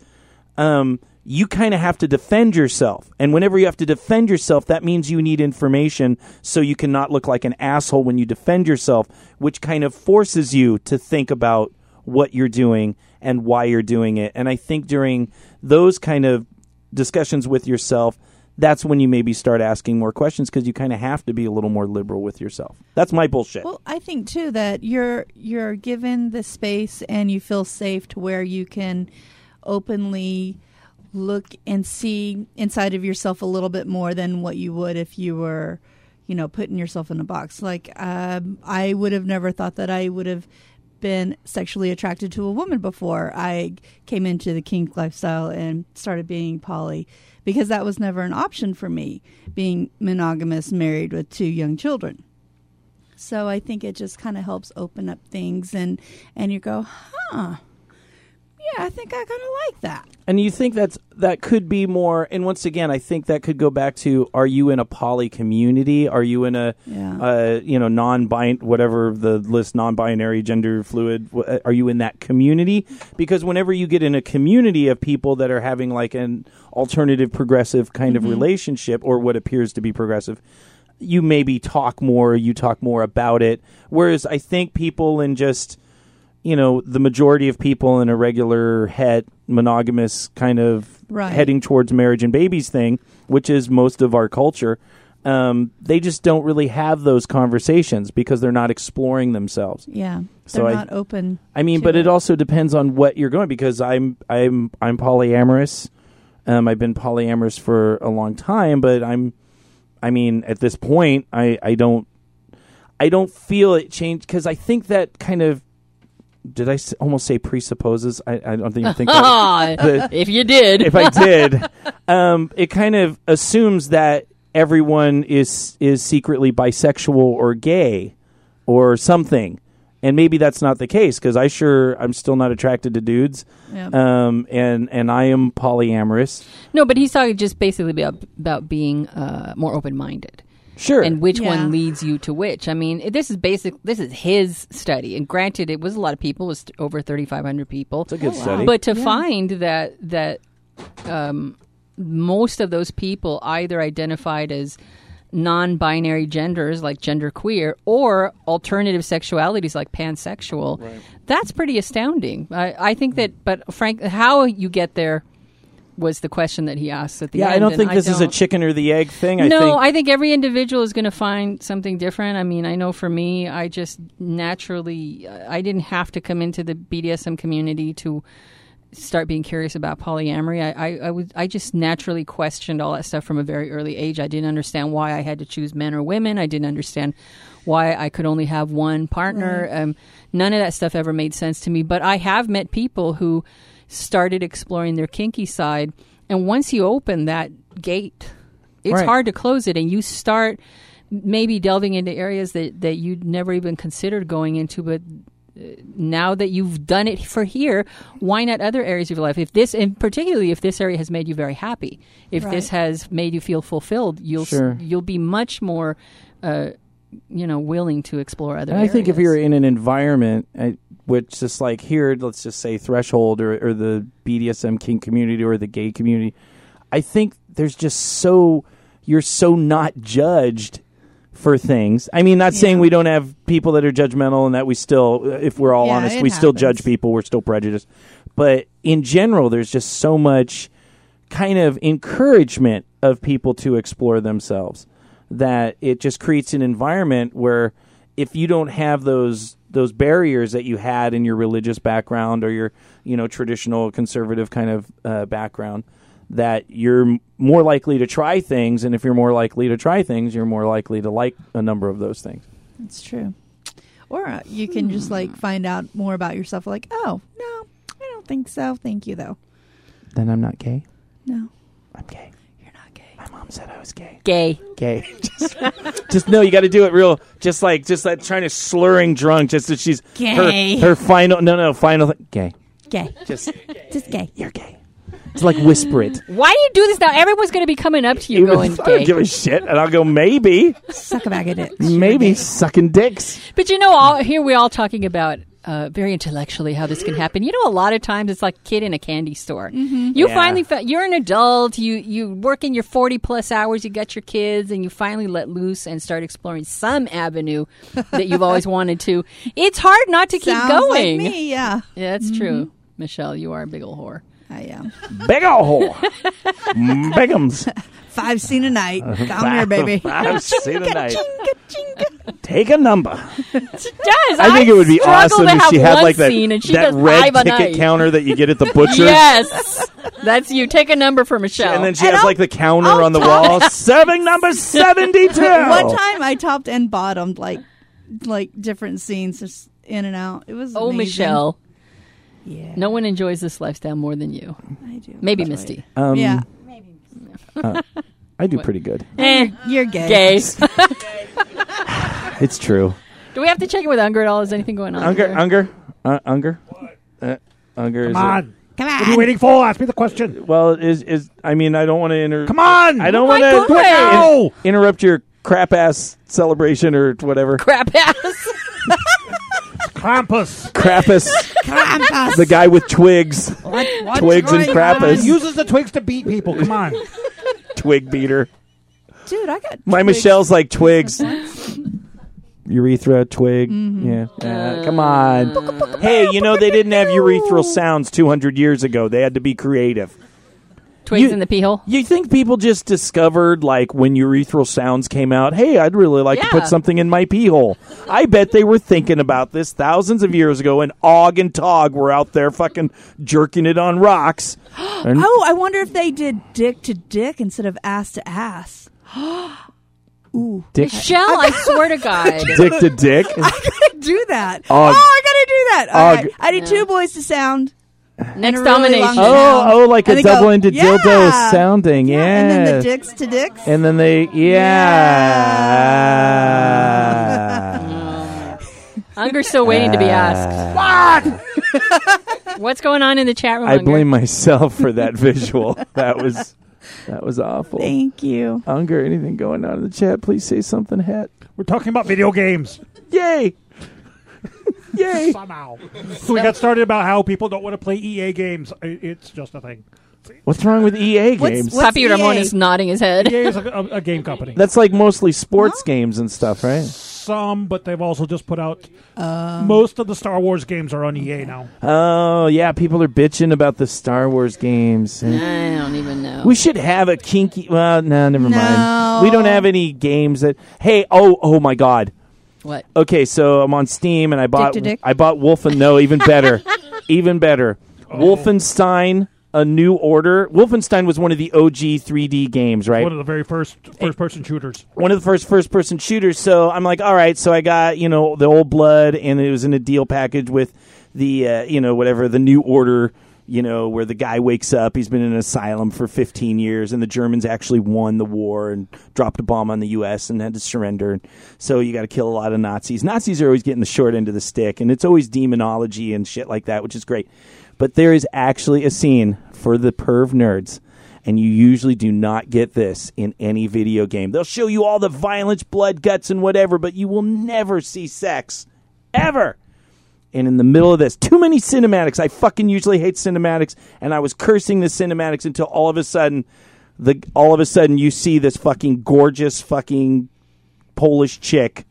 um, you kind of have to defend yourself. And whenever you have to defend yourself, that means you need information so you cannot look like an asshole when you defend yourself, which kind of forces you to think about what you're doing and why you're doing it. And I think during those kind of discussions with yourself, that's when you maybe start asking more questions because you kind of have to be a little more liberal with yourself. That's my bullshit. Well, I think too that you're you're given the space and you feel safe to where you can openly look and see inside of yourself a little bit more than what you would if you were, you know, putting yourself in a box. Like um, I would have never thought that I would have been sexually attracted to a woman before I came into the kink lifestyle and started being poly because that was never an option for me being monogamous married with two young children. So I think it just kind of helps open up things and and you go, "Huh. Yeah, I think I kind of like that." And you think that's that could be more? And once again, I think that could go back to: Are you in a poly community? Are you in a, Yeah. uh, you know, non-bin whatever the list, non-binary, gender fluid? uh, Are you in that community? Because whenever you get in a community of people that are having like an alternative, progressive kind of relationship, or what appears to be progressive, you maybe talk more. You talk more about it. Whereas I think people in just you know the majority of people in a regular het monogamous kind of Right. heading towards marriage and babies thing which is most of our culture um, they just don't really have those conversations because they're not exploring themselves Yeah. So They're I- not open. I mean, but it also depends on what you're going because I'm I'm I'm polyamorous. Um, I've been polyamorous for a long time, but I'm I mean, at this point, I I don't I don't feel it changed because I think that kind of did I s- almost say presupposes? I, I don't think I think [LAUGHS] that, [LAUGHS] if you did, if I did, [LAUGHS] um, it kind of assumes that everyone is is secretly bisexual or gay or something, and maybe that's not the case because I sure I'm still not attracted to dudes, Yeah. um, and and I am polyamorous. no, but he's talking just basically about about being uh, more open minded. Sure, and which Yeah. one leads you to which. I mean, this is basic. This is his study, and granted, it was a lot of people. It was over thirty five hundred people. it's a good study. But to find that that um, most of those people either identified as non-binary genders like genderqueer or alternative sexualities like pansexual, that's pretty astounding. I, I think that, but Frank, how you get there was the question that he asked at the yeah, end. Yeah, I don't think this is a chicken or the egg thing. I no, think I think every individual is going to find something different. I mean, I know for me, I just naturally, I didn't have to come into the BDSM community to start being curious about polyamory. I, I, I was, I just naturally questioned all that stuff from a very early age. I didn't understand why I had to choose men or women. I didn't understand why I could only have one partner. Um, none of that stuff ever made sense to me. But I have met people who started exploring their kinky side, and once you open that gate, it's Right. hard to close it, and you start maybe delving into areas that that you'd never even considered going into, but uh, now that you've done it for here, why not other areas of your life? If this, and particularly if this area has made you very happy, if this has made you feel fulfilled, you'll Sure. you'll be much more, uh, you know, willing to explore other. And I think if you're in an environment which just like here, let's just say threshold or, or the BDSM kink community or the gay community, I think there's just so you're so not judged for things. I mean, not saying we don't have people that are judgmental and that we still, if we're all Yeah, honest, we still judge people. We're still prejudiced, but in general, there's just so much kind of encouragement of people to explore themselves that it just creates an environment where if you don't have those those barriers that you had in your religious background or your you know traditional conservative kind of uh, background that you're more likely to try things and if you're more likely to try things you're more likely to like a number of those things that's true. Or uh, you can just like find out more about yourself. Like, oh no, I don't think so. Thank you though. then i'm not gay No, i'm gay you're not gay. my mom said i was gay gay. gay [LAUGHS] just, just no you got to do it real just like just like trying to slurring drunk just that she's Gay. her, her final no no final gay Gay. just [LAUGHS] Just gay. you're gay it's like whisper it Why do you do this now? Everyone's going to be coming up to you going I don't gay. give a shit, and I'll go maybe, Suck a bag of dicks. maybe sucking dicks. But you know, all, here we're all talking about uh, very intellectually how this can happen. You know, a lot of times it's like kid in a candy store. Mm-hmm. You Yeah. finally, fa- you're an adult. You you work in your forty plus hours. You got your kids, and you finally let loose and start exploring some avenue that you've always [LAUGHS] wanted to. It's hard not to keep Sounds going. like me. Yeah, Yeah, that's true. Michelle, you are a big old whore. I am. Big ol' hole. [LAUGHS] Bigums. Five scene a night. Come here, baby. I've seen [LAUGHS] a night. Chinga, chinga. Take a number. She does. I think it would be awesome if she had like that, and she that red ticket counter that you get at the [LAUGHS] butcher. Yes, that's you. Take a number for Michelle. And then she And has I'll- like the counter I'll on the wall. [LAUGHS] Serving number 72. One time I topped and bottomed like like different scenes just in and out. It was oh, amazing. Michelle, Yeah. no one enjoys this lifestyle more than you. I do. Maybe Misty. Um, yeah. [LAUGHS] I do pretty good. Eh, You're gay. [LAUGHS] gay. It's true. Do we have to check in with Unger at all? Is anything going on? Unger, here? Unger, uh, Unger, uh, Unger. Is Come it- on. Come What are you waiting for? Ask me the question. well, is is I mean I don't want to inter. Come on. I don't Oh want to goodness. No. interrupt your crap ass celebration or whatever. Crap ass. [LAUGHS] Krampus. Krampus, Krampus. the guy with twigs, What, what's Twigs and going on? Krampus. Uses the twigs to beat people. Come on. [LAUGHS] twig beater. Dude, I got My twigs. Michelle's like twigs. Urethra, twig. Mm-hmm. Yeah. Uh, come on. hey, you know, they didn't have urethral sounds 200 years ago. They had to be creative. Twigs You- in the pee hole. You think people just discovered, like, when urethral sounds came out, hey, I'd really like to put something in my pee hole? I bet they were thinking about this thousands of years ago, and Og and Tog were out there fucking jerking it on rocks. [GASPS] And- Oh, I wonder if they did dick to dick instead of ass to ass. [GASPS] Ooh. dick, Michelle, I swear to God. [LAUGHS] dick to dick. [LAUGHS] I gotta do that. Og. Oh, I gotta do that. All Og. right. I need two boys to sound. Next really domination. Oh, oh, like a And they go, double ended dildo sounding. Yeah. And then the dicks to dicks. And then they, yeah. Unger's still waiting to be asked. What? [LAUGHS] What's going on in the chat room? I Unger? blame myself for that [LAUGHS] visual. That was that was awful. Thank you. Unger, anything going on in the chat? Please say something, Het. We're talking about video games. Yay! [LAUGHS] Yay! Somehow. So we got started about how people don't want to play EA games. I- It's just a thing. What's wrong with EA What's- games? what's- Papi Ramon is nodding his head. EA is a, a, a game company. [LAUGHS] That's like mostly sports games and stuff, right? Some, but they've also just put out. Um, most of the Star Wars games are on EA now. Oh yeah, people are bitching about the Star Wars games. I don't even know. We should have a kinky. Well, no, never No. mind. We don't have any games that. Hey, oh, oh my God. What? Okay, so I'm on Steam and I bought to dick? I bought Wolfen. No, even better, [LAUGHS] even better. Wolfenstein: A New Order. Wolfenstein was one of the OG 3D games, right? One of the very first first-person shooters. one of the first first person shooters. So I'm like, all right. So I got you know the old blood, and it was in a deal package with the uh, you know whatever the new order. You know where the guy wakes up, he's been in an asylum for 15 years, and the Germans actually won the war and dropped a bomb on the U.S. and had to surrender. So you got to kill a lot of Nazis. Nazis are always getting the short end of the stick, and it's always demonology and shit like that, which is great. But there is actually a scene for the perv nerds and you usually do not get this in any video game. They'll show you all the violence, blood, guts, and whatever, but you will never see sex. Ever. And in the middle of this, too many cinematics. I fucking usually hate cinematics, and I was cursing the cinematics until all of a sudden, the all of a sudden you see this fucking gorgeous fucking Polish chick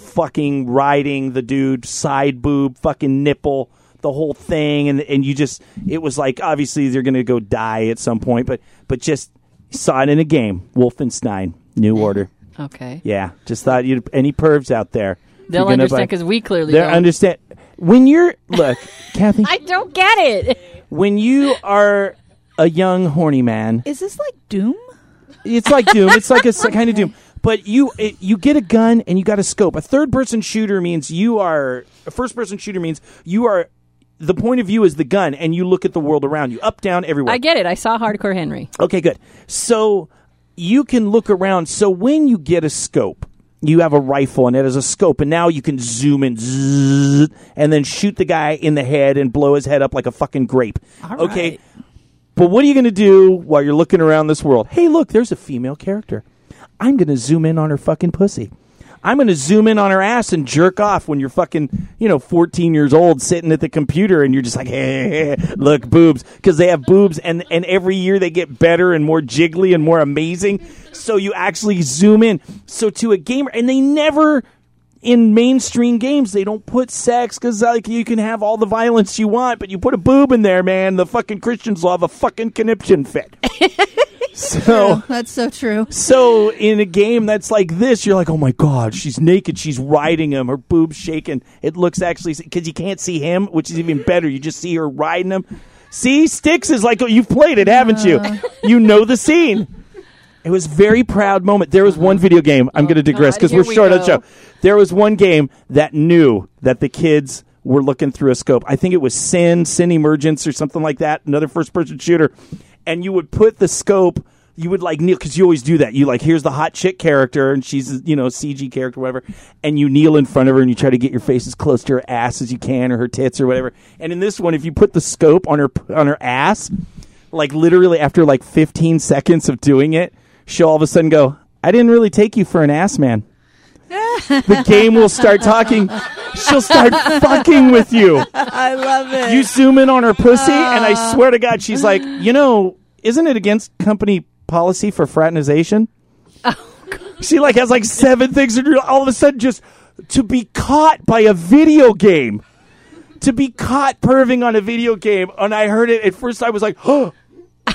fucking riding the dude, side boob, fucking nipple, the whole thing, and and you just it was like obviously they're gonna go die at some point, but but just saw it in a game, Wolfenstein, New Order. Okay. Yeah, just thought you any pervs out there. If They'll understand because we clearly they don't. understand when you're look, [LAUGHS] Kathy, I don't get it. when you are a young horny man, Is this like Doom? it's like Doom. It's like a [LAUGHS] s- kind of Doom. But you it, you get a gun and you got a scope. A third person shooter means you are a first person shooter means you are the point of view is the gun and you look at the world around you, up down everywhere. I get it. I saw Hardcore Henry. Okay, good. So you can look around. So when you get a scope, you have a rifle and it has a scope, and now you can zoom in zzz, and then shoot the guy in the head and blow his head up like a fucking grape. Okay. But what are you going to do while you're looking around this world? Hey, look, there's a female character. I'm going to zoom in on her fucking pussy. I'm going to zoom in on her ass and jerk off when you're fucking, you know, 14 years old sitting at the computer and you're just like, hey, look, boobs. Because they have boobs and, and every year they get better and more jiggly and more amazing. So you actually zoom in. So to a gamer, and they never in mainstream games they don't put sex because like you can have all the violence you want, but you put a boob in there, man. The fucking Christians will have a fucking conniption fit. [LAUGHS] so. That's so true. So in a game that's like this, you're like, oh my god, she's naked, she's riding him, her boobs shaking. It looks actually because you can't see him, which is even better. You just see her riding him. See, Sticks is like, oh, you've played it, haven't you? You know the scene. It was a very proud moment. There was one uh-huh. video game. I'm oh, going to digress because we're we short on go. show. There was one game that knew that the kids were looking through a scope. I think it was Sin, Sin Emergence, or something like that. Another first-person shooter, and you would put the scope. You would like kneel because you always do that. You like here's the hot chick character, and she's you know CG character, whatever, and you kneel in front of her and you try to get your face as close to her ass as you can, or her tits, or whatever. And in this one, if you put the scope on her on her ass, like literally after like 15 seconds of doing it, she'll all of a sudden go, I didn't really take you for an ass man. the [LAUGHS] game will start talking. She'll start fucking with you. I love it. You zoom in on her pussy, and I swear to God, she's like, you know, isn't it against company policy for fraternization? She like has like seven things to do. All of a sudden, just to be caught by a video game, to be caught perving on a video game, and I heard it at first. I was like, oh. [LAUGHS]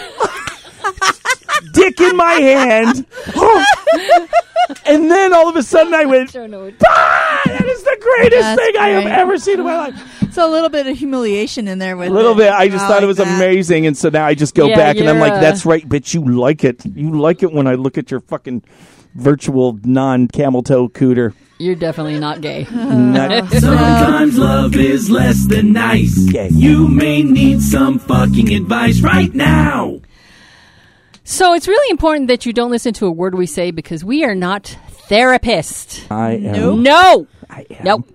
Dick in my hand, [GASPS] and then all of a sudden I went, what- ah, that is the greatest That's thing I have great. ever seen in my life. It's a little bit of humiliation in there with A little it. bit. I just I thought it was that. amazing, and so now I just go Yeah, back and I'm like, uh, "That's right, bitch. You like it. You like it when I look at your fucking virtual non-camel toe cooter." You're definitely not gay. [LAUGHS] Nut- [LAUGHS] [LAUGHS] Sometimes love is less than nice. Okay. You may need some fucking advice right now. So it's really important that you don't listen to a word we say because we are not therapists. I am. No. I am. Nope.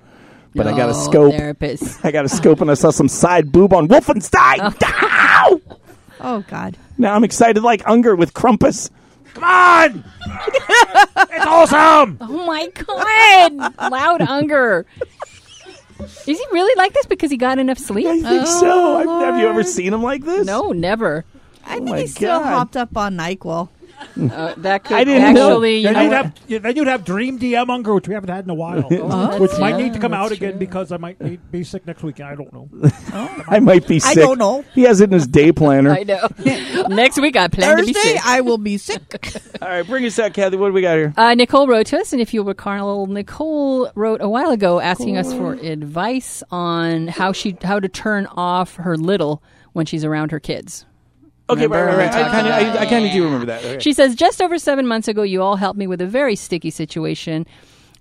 But I got a oh, scope. Therapists. [LAUGHS] I got a scope, and I saw some side boob on Wolfenstein. Oh. Ow! Oh God. Now I'm excited like Unger with Krampus. Come on! [LAUGHS] it's awesome! Oh my god! Loud hunger. Is he really like this because he got enough sleep? I think so. Oh, I've, have you ever seen him like this? No, never. I think my he's still God. hopped up on Nyquil. Uh, that could I didn't know. actually. You Then know you'd, have, then you'd have Dream DM Unger, which we haven't had in a while. [LAUGHS] Oh, which might yeah, need to come out that's again true. because I might need, be sick next weekend. I don't know. [LAUGHS] I might be sick. I sick. don't know. He has it in his day planner. [LAUGHS] I know. Next week I plan to be Thursday, sick. I will be sick. All right, bring us out, Kathy. What do we got here? Uh, Nicole wrote to us, and if you'll recall, Nicole wrote a while ago asking us for advice on how she how to turn off her little when she's around her kids. Okay, right, Remember right, right. we I talked kind of, I, I kind of do remember that. Okay. She says, just over seven months ago, you all helped me with a very sticky situation,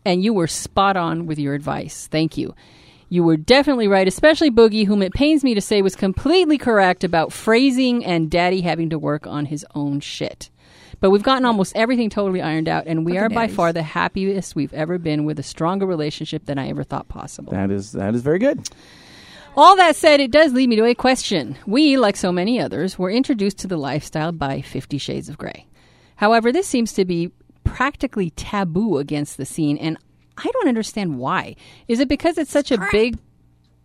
and you were spot on with your advice. Thank you. You were definitely right, especially Boogie, whom it pains me to say was completely correct about phrasing and daddy having to work on his own shit. But we've gotten almost everything totally ironed out, and we Fucking are by daddies. far the happiest we've ever been with a stronger relationship than I ever thought possible. That is that is very good. All that said, it does lead me to a question. We, like so many others, were introduced to the lifestyle by Fifty Shades of Grey. However, this seems to be practically taboo against the scene, and I don't understand why. Is it because it's such a big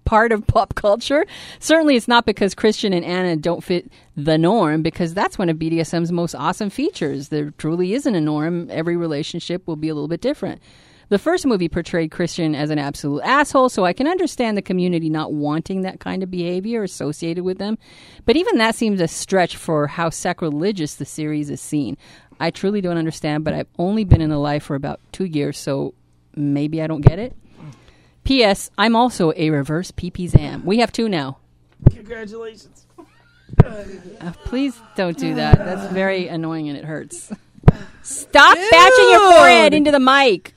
part of pop culture? Certainly, it's not because Christian and Ana don't fit the norm, because that's one of BDSM's most awesome features. There truly isn't a norm. Every relationship will be a little bit different. The first movie portrayed Christian as an absolute asshole, so I can understand the community not wanting that kind of behavior associated with them. But even that seems a stretch for how sacrilegious the series is seen. I truly don't understand, but I've only been in the life for about two years, so maybe I don't get it. P.S. I'm also a reverse PP Zam. We have two now. Congratulations. Uh, please don't do that. That's very annoying and it hurts. Stop bashing your forehead into the mic.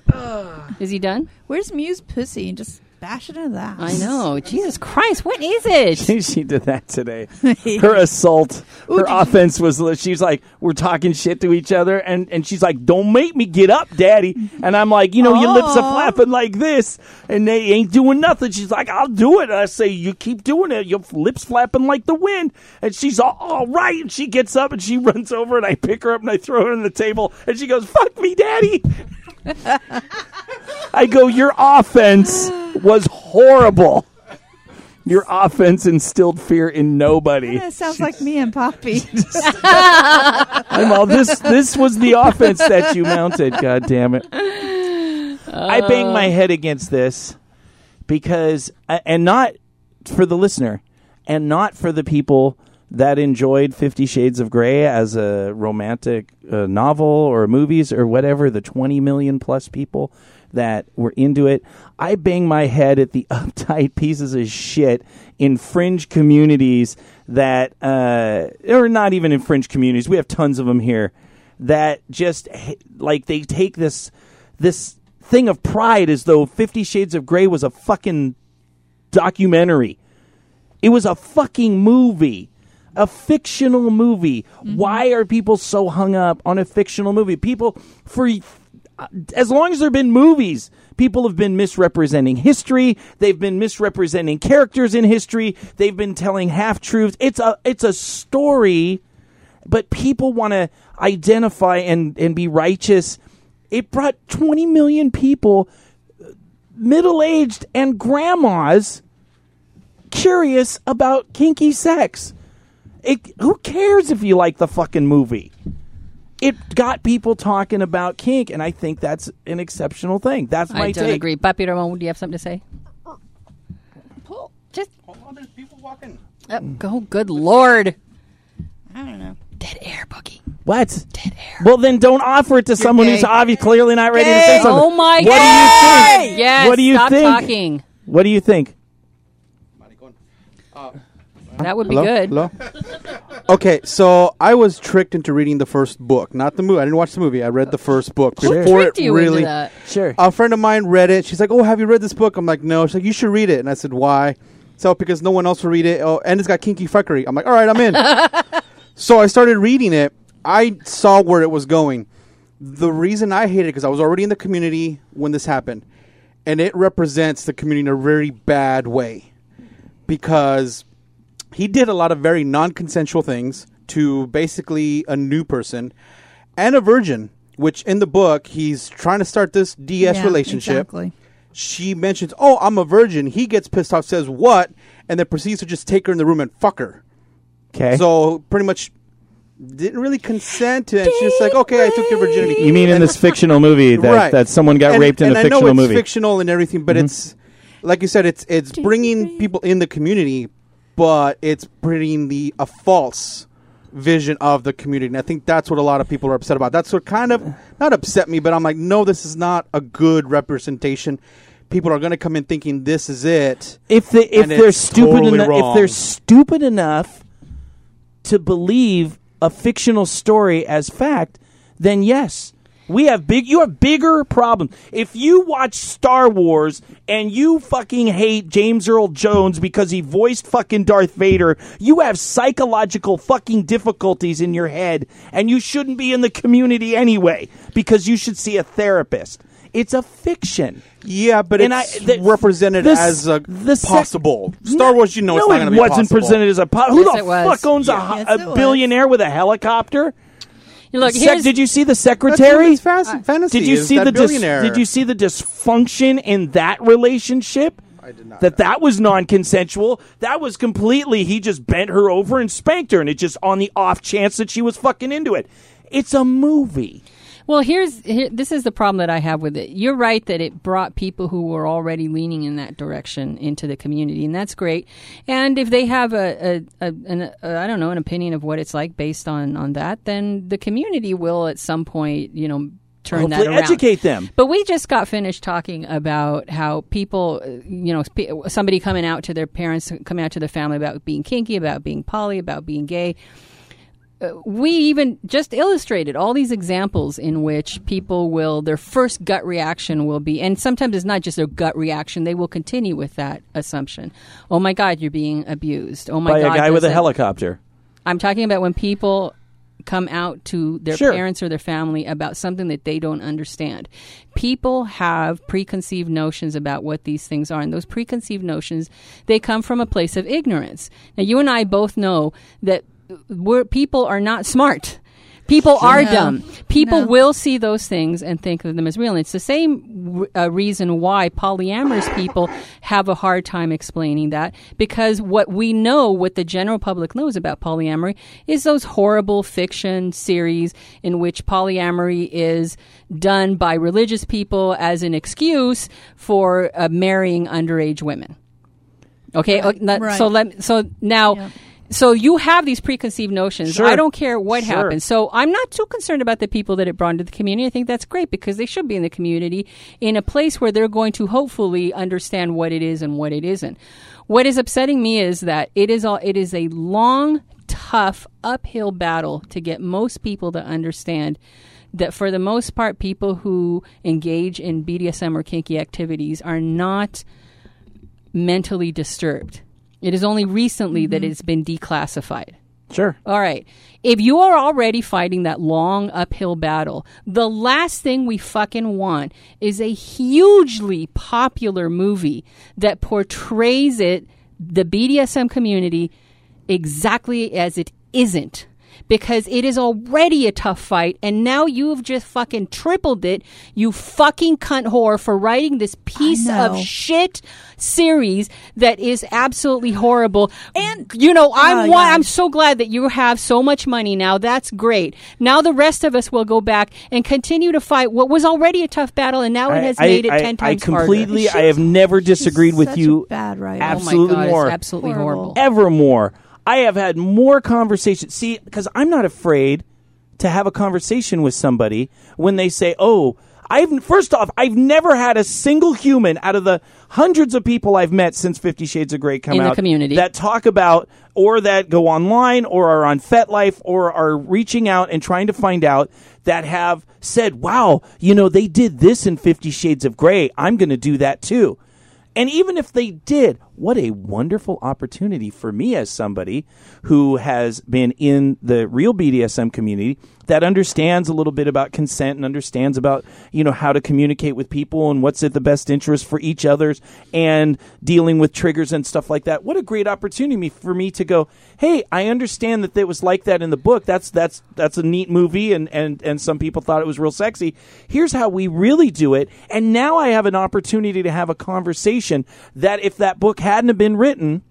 Is he done? Where's Muse pussy? And just bash it into that. I know. Jesus Christ, what is it? [LAUGHS] she did that today. [LAUGHS] Her assault, her offense was. She's like, we're talking shit to each other, and and she's like, "Don't make me get up, daddy." And I'm like, you know, your lips are flapping like this, and they ain't doing nothing. She's like, "I'll do it." And I say, "You keep doing it. Your lips flapping like the wind." And she's all, all right, and she gets up and she [LAUGHS] runs over, and I pick her up and I throw her on the table, and she goes, "Fuck me, daddy." I go, your offense was horrible. Your offense instilled fear in nobody. That sounds like me and Poppy. [LAUGHS] I'm all this. This was the offense that you mounted. God damn it! I bang my head against this because, and not for the listener, and not for the people that enjoyed Fifty Shades of Grey as a romantic uh, novel or movies or whatever, the 20 million plus people that were into it. I bang my head at the [LAUGHS] uptight pieces of shit in fringe communities that, uh, or not even in fringe communities, we have tons of them here, that just, like, they take this, this thing of pride as though Fifty Shades of Grey was a fucking documentary. It was a fucking movie, a fictional movie. Mm-hmm. Why are people so hung up on a fictional movie? People, for uh, as long as there have been movies, people have been misrepresenting history. They've been misrepresenting characters in history. They've been telling half truths. It's a it's a story, but people want to identify and and be righteous. It brought 20 million people, uh, middle aged and grandmas, curious about kinky sex. It, who cares if you like the fucking movie? It got people talking about kink, and I think that's an exceptional thing. That's my I don't take. agree. Papi Ramon, do you have something to say? Just Hold on, there's people walking. Mm. oh, go. Good lord. I don't know. Dead air, Boogie. What? Dead air. Well, then don't offer it to someone who's obviously clearly not ready to say Gay. something. Oh my what god. do you think? Yes. What do you stop think? talking. What do you think? That would be Hello? good. Hello? Okay, so I was tricked into reading the first book, not the movie. I didn't watch the movie. I read the first book Who before tricked it you really. into that? Sure. A friend of mine read it. She's like, "Oh, have you read this book?" I'm like, "No." She's like, "You should read it." And I said, "Why?" So because no one else will read it. Oh, and it's got kinky fuckery. I'm like, "All right, I'm in." [LAUGHS] so I started reading it. I saw where it was going. The reason I hated it because I was already in the community when this happened, and it represents the community in a very bad way because he did a lot of very non-consensual things to basically a new person and a virgin which in the book he's trying to start this ds Yeah, relationship Exactly. she mentions oh i'm a virgin he gets pissed off says what and then proceeds to just take her in the room and fuck her Okay. so pretty much didn't really consent to, and she's just like okay i took your virginity you mean in this fictional movie that, Right. that someone got and, raped in and a I fictional know it's movie? Mm-hmm. fictional and everything, but it's like you said, it's it's bringing people in the community, but it's bringing the a false vision of the community, and I think that's what a lot of people are upset about. That's what kind of not upset me, but I'm like, no, this is not a good representation. People are going to come in thinking this is it. if they if they're stupid totally enough if they're stupid enough to believe a fictional story as fact, then yes. We have big you have bigger problems. If you watch Star Wars and you fucking hate James Earl Jones because he voiced fucking Darth Vader, you have psychological fucking difficulties in your head and you shouldn't be in the community anyway because you should see a therapist. It's a fiction. Yeah, but And it's I- the- represented the- as a the sec- possible. Star Wars, you know, no, it's not it going to be wasn't possible. presented as a po- Who Yes, the fuck owns a, Yes, a it was. billionaire with a helicopter? Look, Sec- here's, did you see the That's secretary? women's fas- fantasy. Did you is see that the dis- Did you see the dysfunction in that relationship? I did not. That that was non-consensual. That was completely. He just bent her over and spanked her, and it just on the off chance that she was fucking into it. It's a movie. Well, here's here, this is the problem that I have with it. You're right that it brought people who were already leaning in that direction into the community, and that's great. And if they have a, a, a, an, a I don't know an opinion of what it's like based on on that, then the community will at some point, you know, turn Hopefully, that around. educate them. But we just got finished talking about how people, you know, somebody coming out to their parents, coming out to their family about being kinky, about being poly, about being gay. Uh, we even just illustrated all these examples in which people will, their first gut reaction will be, and sometimes it's not just their gut reaction, they will continue with that assumption. Oh my God, you're being abused. Oh my By God. a guy with a helicopter. I'm talking about when people come out to their Sure. parents or their family about something that they don't understand. People have preconceived notions about what these things are, and those preconceived notions they come from a place of ignorance. Now, you and I both know that we're, people are not smart. People are No. dumb. People No. will see those things and think of them as real. And it's the same uh, reason why polyamorous people have a hard time explaining that because what we know, what the general public knows about polyamory, is those horrible fiction series in which polyamory is done by religious people as an excuse for uh, marrying underage women. Okay, Right. uh, so let so now. Yep. So you have these preconceived notions. Sure. I don't care what Sure. happens. So I'm not too concerned about the people that it brought into the community. I think that's great because they should be in the community in a place where they're going to hopefully understand what it is and what it isn't. What is upsetting me is that it is all it is a long, tough, uphill battle to get most people to understand that for the most part people who engage in BDSM or kinky activities are not mentally disturbed. It is only recently that mm-hmm. it's been declassified. Sure. All right. If you are already fighting that long uphill battle, the last thing we fucking want is a hugely popular movie that portrays it, the BDSM community, exactly as it isn't. Because it is already a tough fight, and now you have just fucking tripled it, you fucking cunt whore, for writing this piece of shit series that is absolutely horrible. And- you know, oh, I'm Oh, why yeah. I'm so glad that you have so much money now. That's great. Now the rest of us will go back and continue to fight what was already a tough battle, and now it has made it ten I times harder. I completely. I have never disagreed with such you. a bad writer. Oh my absolutely God, it's more. absolutely Horrible. horrible. ever more. I have had more conversations. See, because I'm not afraid to have a conversation with somebody when they say, "Oh, I've first off, I've never had a single human out of the hundreds of people I've met since Fifty Shades of Grey come In the out community. that talk about or that go online or are on FetLife or are reaching out and trying to find out that have said, "Wow, you know, they did this in Fifty Shades of Grey. I'm going to do that too." And even if they did, what a wonderful opportunity for me as somebody who has been in the real BDSM community that understands a little bit about consent and understands about, you know, how to communicate with people and what's at the best interest for each other's and dealing with triggers and stuff like that. What a great opportunity for me to go, "Hey, I understand that it was like that in the book. That's that's that's a neat movie and and and some people thought it was real sexy. Here's how we really do it." And now I have an opportunity to have a conversation that if that book hadn't have been written,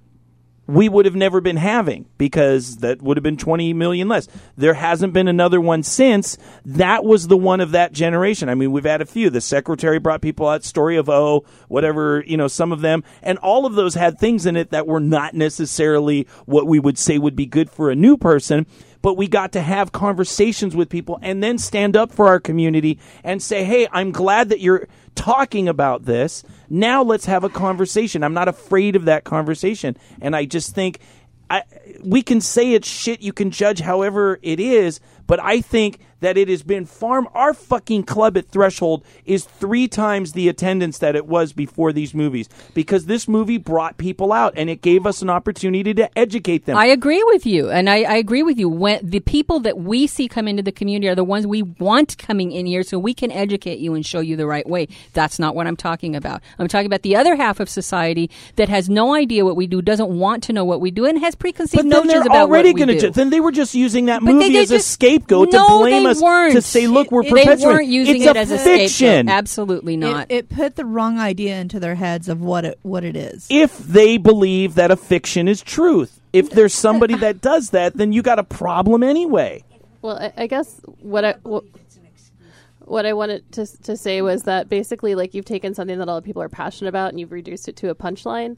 we would have never been having because that would have been 20 million less. There hasn't been another one since. That was the one of that generation. I mean, we've had a few. The secretary brought people out, Story of O, whatever, you know, some of them. And all of those had things in it that were not necessarily what we would say would be good for a new person. But we got to have conversations with people and then stand up for our community and say, hey, I'm glad that you're talking about this. Now let's have a conversation. I'm not afraid of that conversation. And I just think I, we can say it's shit. You can judge however it is. But I think that it has been farm. Our fucking club at Threshold is three times the attendance that it was before these movies because this movie brought people out and it gave us an opportunity to educate them. I agree with you, and I, I agree with you. When the people that we see come into the community are the ones we want coming in here, so we can educate you and show you the right way. That's not what I'm talking about. I'm talking about the other half of society that has no idea what we do, doesn't want to know what we do, and has preconceived notions they're about already what we gonna do. then they were just using that But movie as a scapegoat No, to blame us weren't. to say, "Look, we're they perpetuating." weren't using it's it a as a fiction. Absolutely not. It, it put the wrong idea into their heads of what it what it is. if they believe that a fiction is truth. If there's somebody [LAUGHS] that does that, then you got a problem anyway. Well, I, I guess what I what, what I wanted to to say was that basically, like you've taken something that a lot of people are passionate about and you've reduced it to a punchline.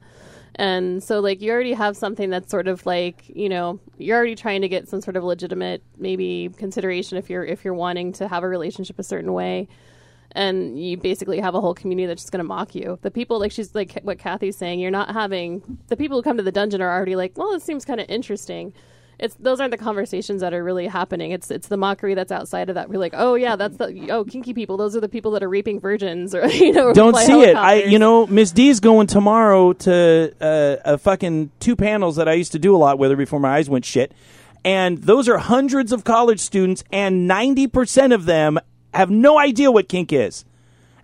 And so, like, you already have something that's sort of like, you know, you're already trying to get some sort of legitimate, maybe consideration if you're if you're wanting to have a relationship a certain way, and you basically have a whole community that's just going to mock you. The people, like she's like what Kathy's saying, you're not having the people who come to the dungeon are already like, well, this seems kind of interesting. It's those aren't the conversations that are really happening. It's it's the mockery that's outside of that. We're like, oh yeah, that's the oh kinky people. Those are the people that are raping virgins, or [LAUGHS] you know, Don't see it. I, you know, Miss D's going tomorrow to uh, a fucking two panels that I used to do a lot with her before my eyes went shit. And those are hundreds of college students, and 90% of them have no idea what kink is.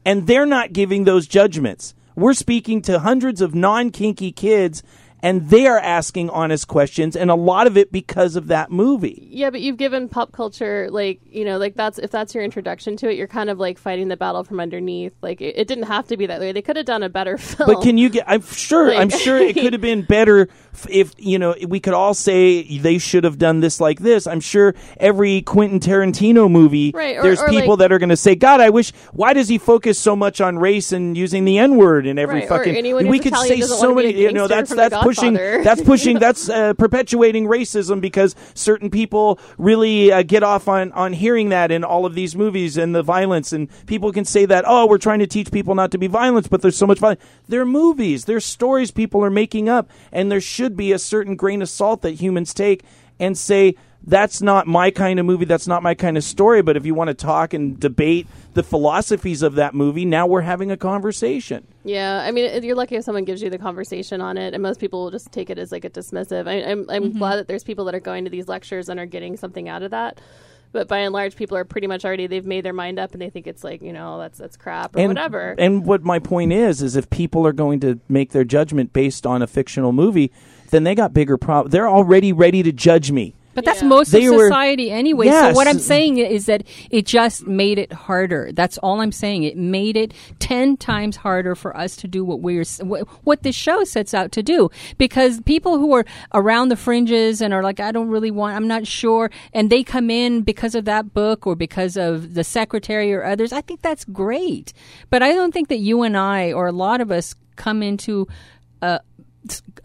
And they're not giving those judgments. We're speaking to hundreds of non kinky kids, and they are asking honest questions, and a lot of it because of that movie. Yeah, but you've given pop culture like you know like that's if that's your introduction to it, you're kind of like fighting the battle from underneath. Like it, it didn't have to be that way. They could have done a better film. But can you get? I'm sure. Like- I'm sure it could have [LAUGHS] been better if you know we could all say they should have done this like this. I'm sure every Quentin Tarantino movie, Right, or- there's or people like- that are going to say, "God, I wish. Why does he focus so much on race and using the N word in every Right, fucking?" we could say so many. You know, that's that's pushing. That's pushing. that's uh, perpetuating racism because certain people really uh, get off on on hearing that in all of these movies and the violence, and people can say that, "Oh, we're trying to teach people not to be violent," but there's so much violence. They're movies. They're stories people are making up, and there should be a certain grain of salt that humans take and say. That's not my kind of movie. That's not my kind of story. But if you want to talk and debate the philosophies of that movie, now we're having a conversation. Yeah, I mean, you're lucky if someone gives you the conversation on it, and most people will just take it as like a dismissive. I, I'm I'm Mm-hmm. glad that there's people that are going to these lectures and are getting something out of that. But by and large, people are pretty much already they've made their mind up and they think it's like you know that's that's crap or and, whatever. And what my point is is if people are going to make their judgment based on a fictional movie, then they got bigger problems. They're already ready to judge me. But that's Yeah. most They of were- society anyway. Yes. So what I'm saying is that it just made it harder. That's all I'm saying. It made it ten times harder for us to do what we're what this show sets out to do. Because people who are around the fringes and are like, I don't really want, I'm not sure, and they come in because of that book or because of the secretary or others. I think that's great. But I don't think that you and I or a lot of us come into. S- uh,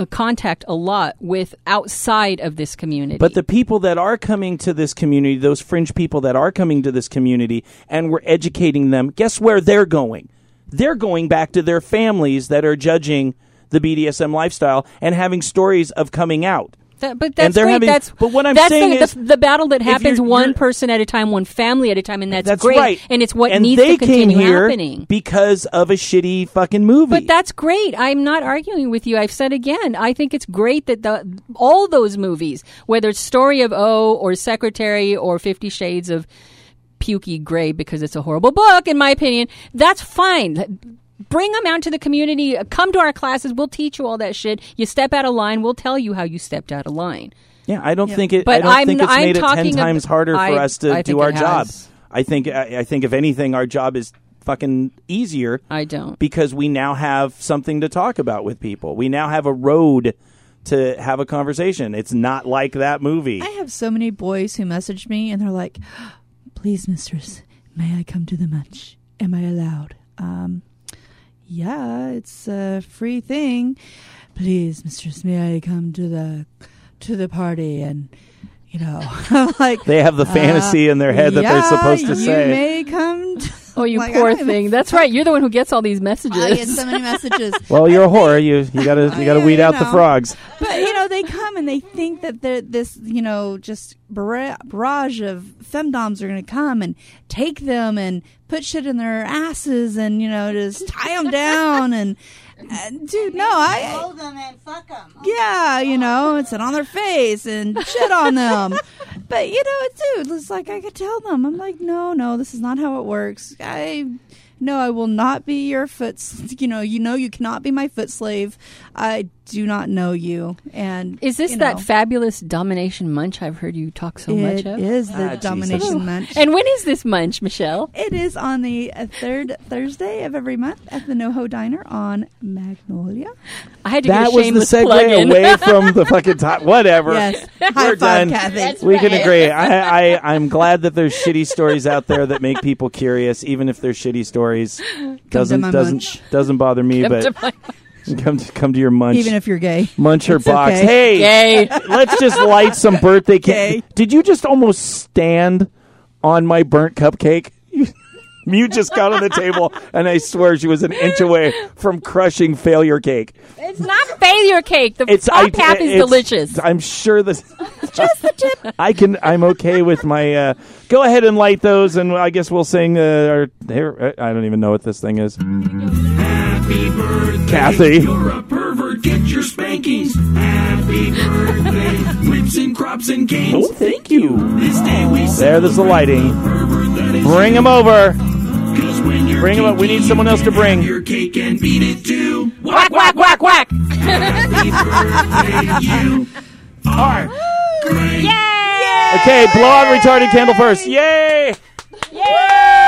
contact a lot with outside of this community. But the people that are coming to this community, those fringe people that are coming to this community, and we're educating them, guess where they're going? They're going back to their families that are judging the BDSM lifestyle and having stories of coming out. That, but that's great. having- that's but what I'm saying the, is, the, the battle that happens one person at a time, one family at a time, and that's, That's great. right. And it's what and needs to continue happening. because of a shitty fucking movie. But that's great. I'm not arguing with you. I've said again, I think it's great that the all those movies, whether it's Story of O or Secretary or Fifty Shades of Pukey Gray, because it's a horrible book, in my opinion, that's fine. Bring them out to the community. Come to our classes. We'll teach you all that shit. You step out of line. We'll tell you how you stepped out of line. Yeah, I don't think it. But I don't I'm- think it's I'm made it ten talking ab- times harder for I- us to I do our job. I think. I, I think if anything, our job is fucking easier I don't. because we now have something to talk about with people. We now have a road to have a conversation. It's not like that movie. I have so many boys who message me and they're like, "Please, mistress, may I come to the munch? Am I allowed?" Um, yeah, it's a free thing. Please, mistress, may I come to the to the party? And you know, I'm [LAUGHS] like, they have the uh, fantasy in their head that they're supposed to you say. may come. To- Oh, you Like, poor don't even- thing. [LAUGHS] That's right. You're the one who gets all these messages. I get so many messages. [LAUGHS] well, you're a whore. You you gotta [LAUGHS] you gotta Yeah, weed you out the frogs. But you know, they come and they think that this, you know, just barrage of femdoms are going to come and take them and put shit in their asses and you know just tie them down and, and [LAUGHS] dude, no, I Hold them and fuck them. Oh yeah, you know, and sit on their face and shit on them. But you know, dude, it's like I could tell them. I'm like, no, no, this is not how it works. I no, I will not be your foot. You know, you know, you cannot be my foot slave. I do not know you. And Is this you that fabulous domination munch I've heard you talk so much of? is the Ah, Jesus. domination [LAUGHS] munch. And when is this munch, Michelle? It is on the uh, third Thursday of every month at the NoHo Diner on Magnolia. I had to That get a was the segue away [LAUGHS] from the fucking top. Whatever. Yes, We're high five, done. Kathy. we can agree. I, I, I'm glad that there's shitty stories out there that make people curious, even if they're shitty stories. [LAUGHS] Doesn't my doesn't munch. doesn't bother me, Come but [LAUGHS] come to come to your munch. Even if you're gay, munch her box. okay. Hey, Gay. [LAUGHS] let's just light some birthday cake. Did you just almost stand on my burnt cupcake? You just got on the table, and I swear she was an inch away from crushing failure cake. It's not failure cake. The It's top I- half is it's- delicious. I'm sure this. [LAUGHS] Just the tip. I can. I'm okay with my. Uh, go ahead and light those, and I guess we'll sing. Uh, our here. I don't even know what this thing is. Happy birthday. Kathy. You're a pervert. Get your spankings. Happy birthday. Whips and crops and canes. Oh, thank you. This day we There, there's the lighting. pervert Bring them over. 'Cause when you're Bring 'em up. We need someone else to bring. have Your cake and beat it too. Whack, whack, whack, whack. Happy birthday, you are great. Okay, blow out retarded candle first. Yay! Yay!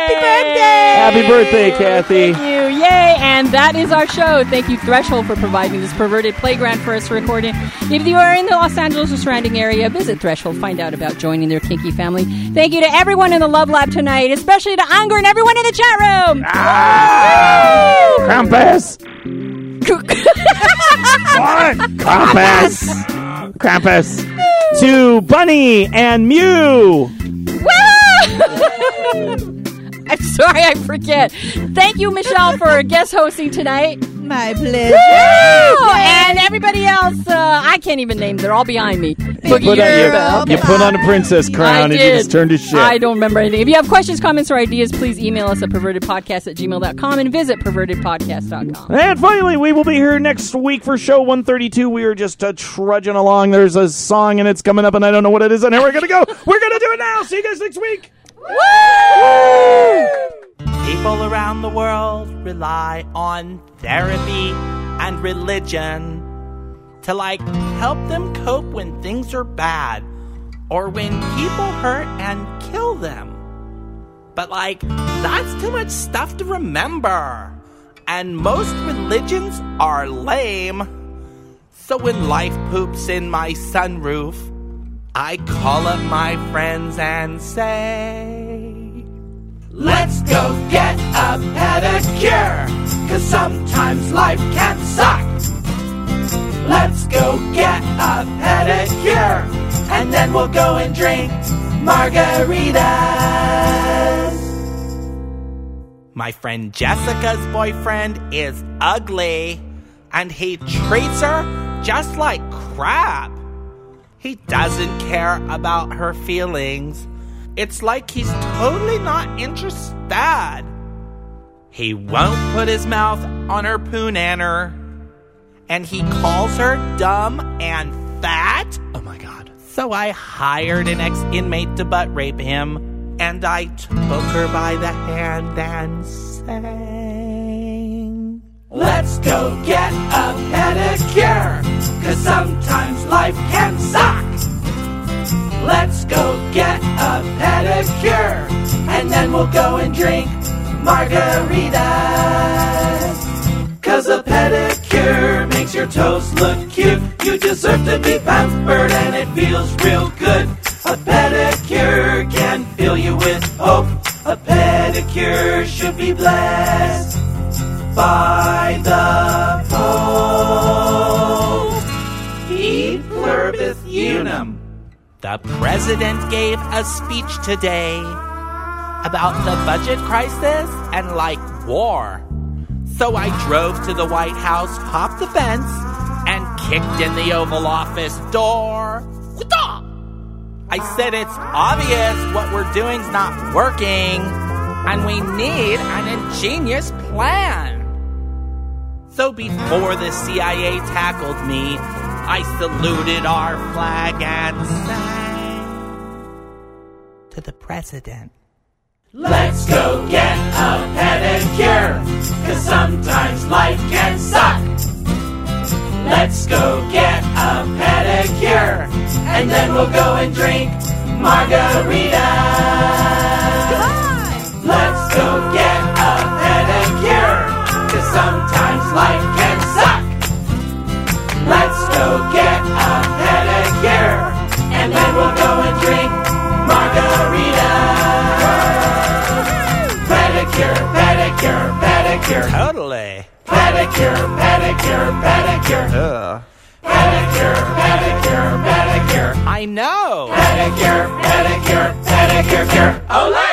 Happy birthday! Happy birthday, Kathy. Thank you. Yay. And that is our show. Thank you, Threshold, for providing this perverted playground for us to record in. If you are in the Los Angeles or surrounding area, visit Threshold. Find out about joining their kinky family. Thank you to everyone in the Love Lab tonight, especially to Unger and everyone in the chat room. Ah! Krampus! what? Krampus! Krampus! To Bunny and Mew! [LAUGHS] [LAUGHS] I'm sorry, I forget. Thank you, Michelle, for guest hosting tonight. My pleasure. Woo! And everybody else, uh, I can't even name. They're all behind me. Boogie Put on, Girl. you, you put on a princess crown I and you just turned to shit. I don't remember anything. If you have questions, comments, or ideas, please email us at pervertedpodcast at gmail.com and visit pervertedpodcast.com. And finally, we will be here next week for show 132. We are just uh, trudging along. There's a song and it's coming up, and I don't know what it is, and here we're going to go. We're going to do it now. See you guys next week. People around the world rely on therapy and religion to like help them cope when things are bad or when people hurt and kill them. But like, that's too much stuff to remember. And most religions are lame. So when life poops in my sunroof, I call up my friends and say, Let's go get a pedicure, cause sometimes life can suck. Let's go get a pedicure, and then we'll go and drink margaritas. My friend Jessica's boyfriend is ugly, and he treats her just like crap. He doesn't care about her feelings. It's like he's totally not interested. He won't put his mouth on her poonanner. And he calls her dumb and fat. Oh my god. So I hired an ex inmate to butt rape him. And I took her by the hand and sang. Let's go get a pedicure. Cause sometimes life can suck. Let's go get a pedicure, and then we'll go and drink margaritas. Cause a pedicure makes your toes look cute. You deserve to be pampered, and it feels real good. A pedicure can fill you with hope. A pedicure should be blessed by the Pope. E pluribus unum. The president gave a speech today about the budget crisis and like war. So I drove to the White House, popped the fence, and kicked in the Oval Office door. I said it's obvious what we're doing's not working, and we need an ingenious plan. So before the CIA tackled me, I saluted our flag and sang to the president. Let's go get a pedicure, cause sometimes life can suck. Let's go get a pedicure, and then we'll go and drink margaritas. Let's go get life can suck. Let's go get a pedicure, and then we'll go and drink margaritas. Pedicure, pedicure, pedicure. Totally. Pedicure, pedicure, pedicure. Ugh. Pedicure, pedicure, pedicure. I know. Pedicure, pedicure, pedicure, cure. Olay!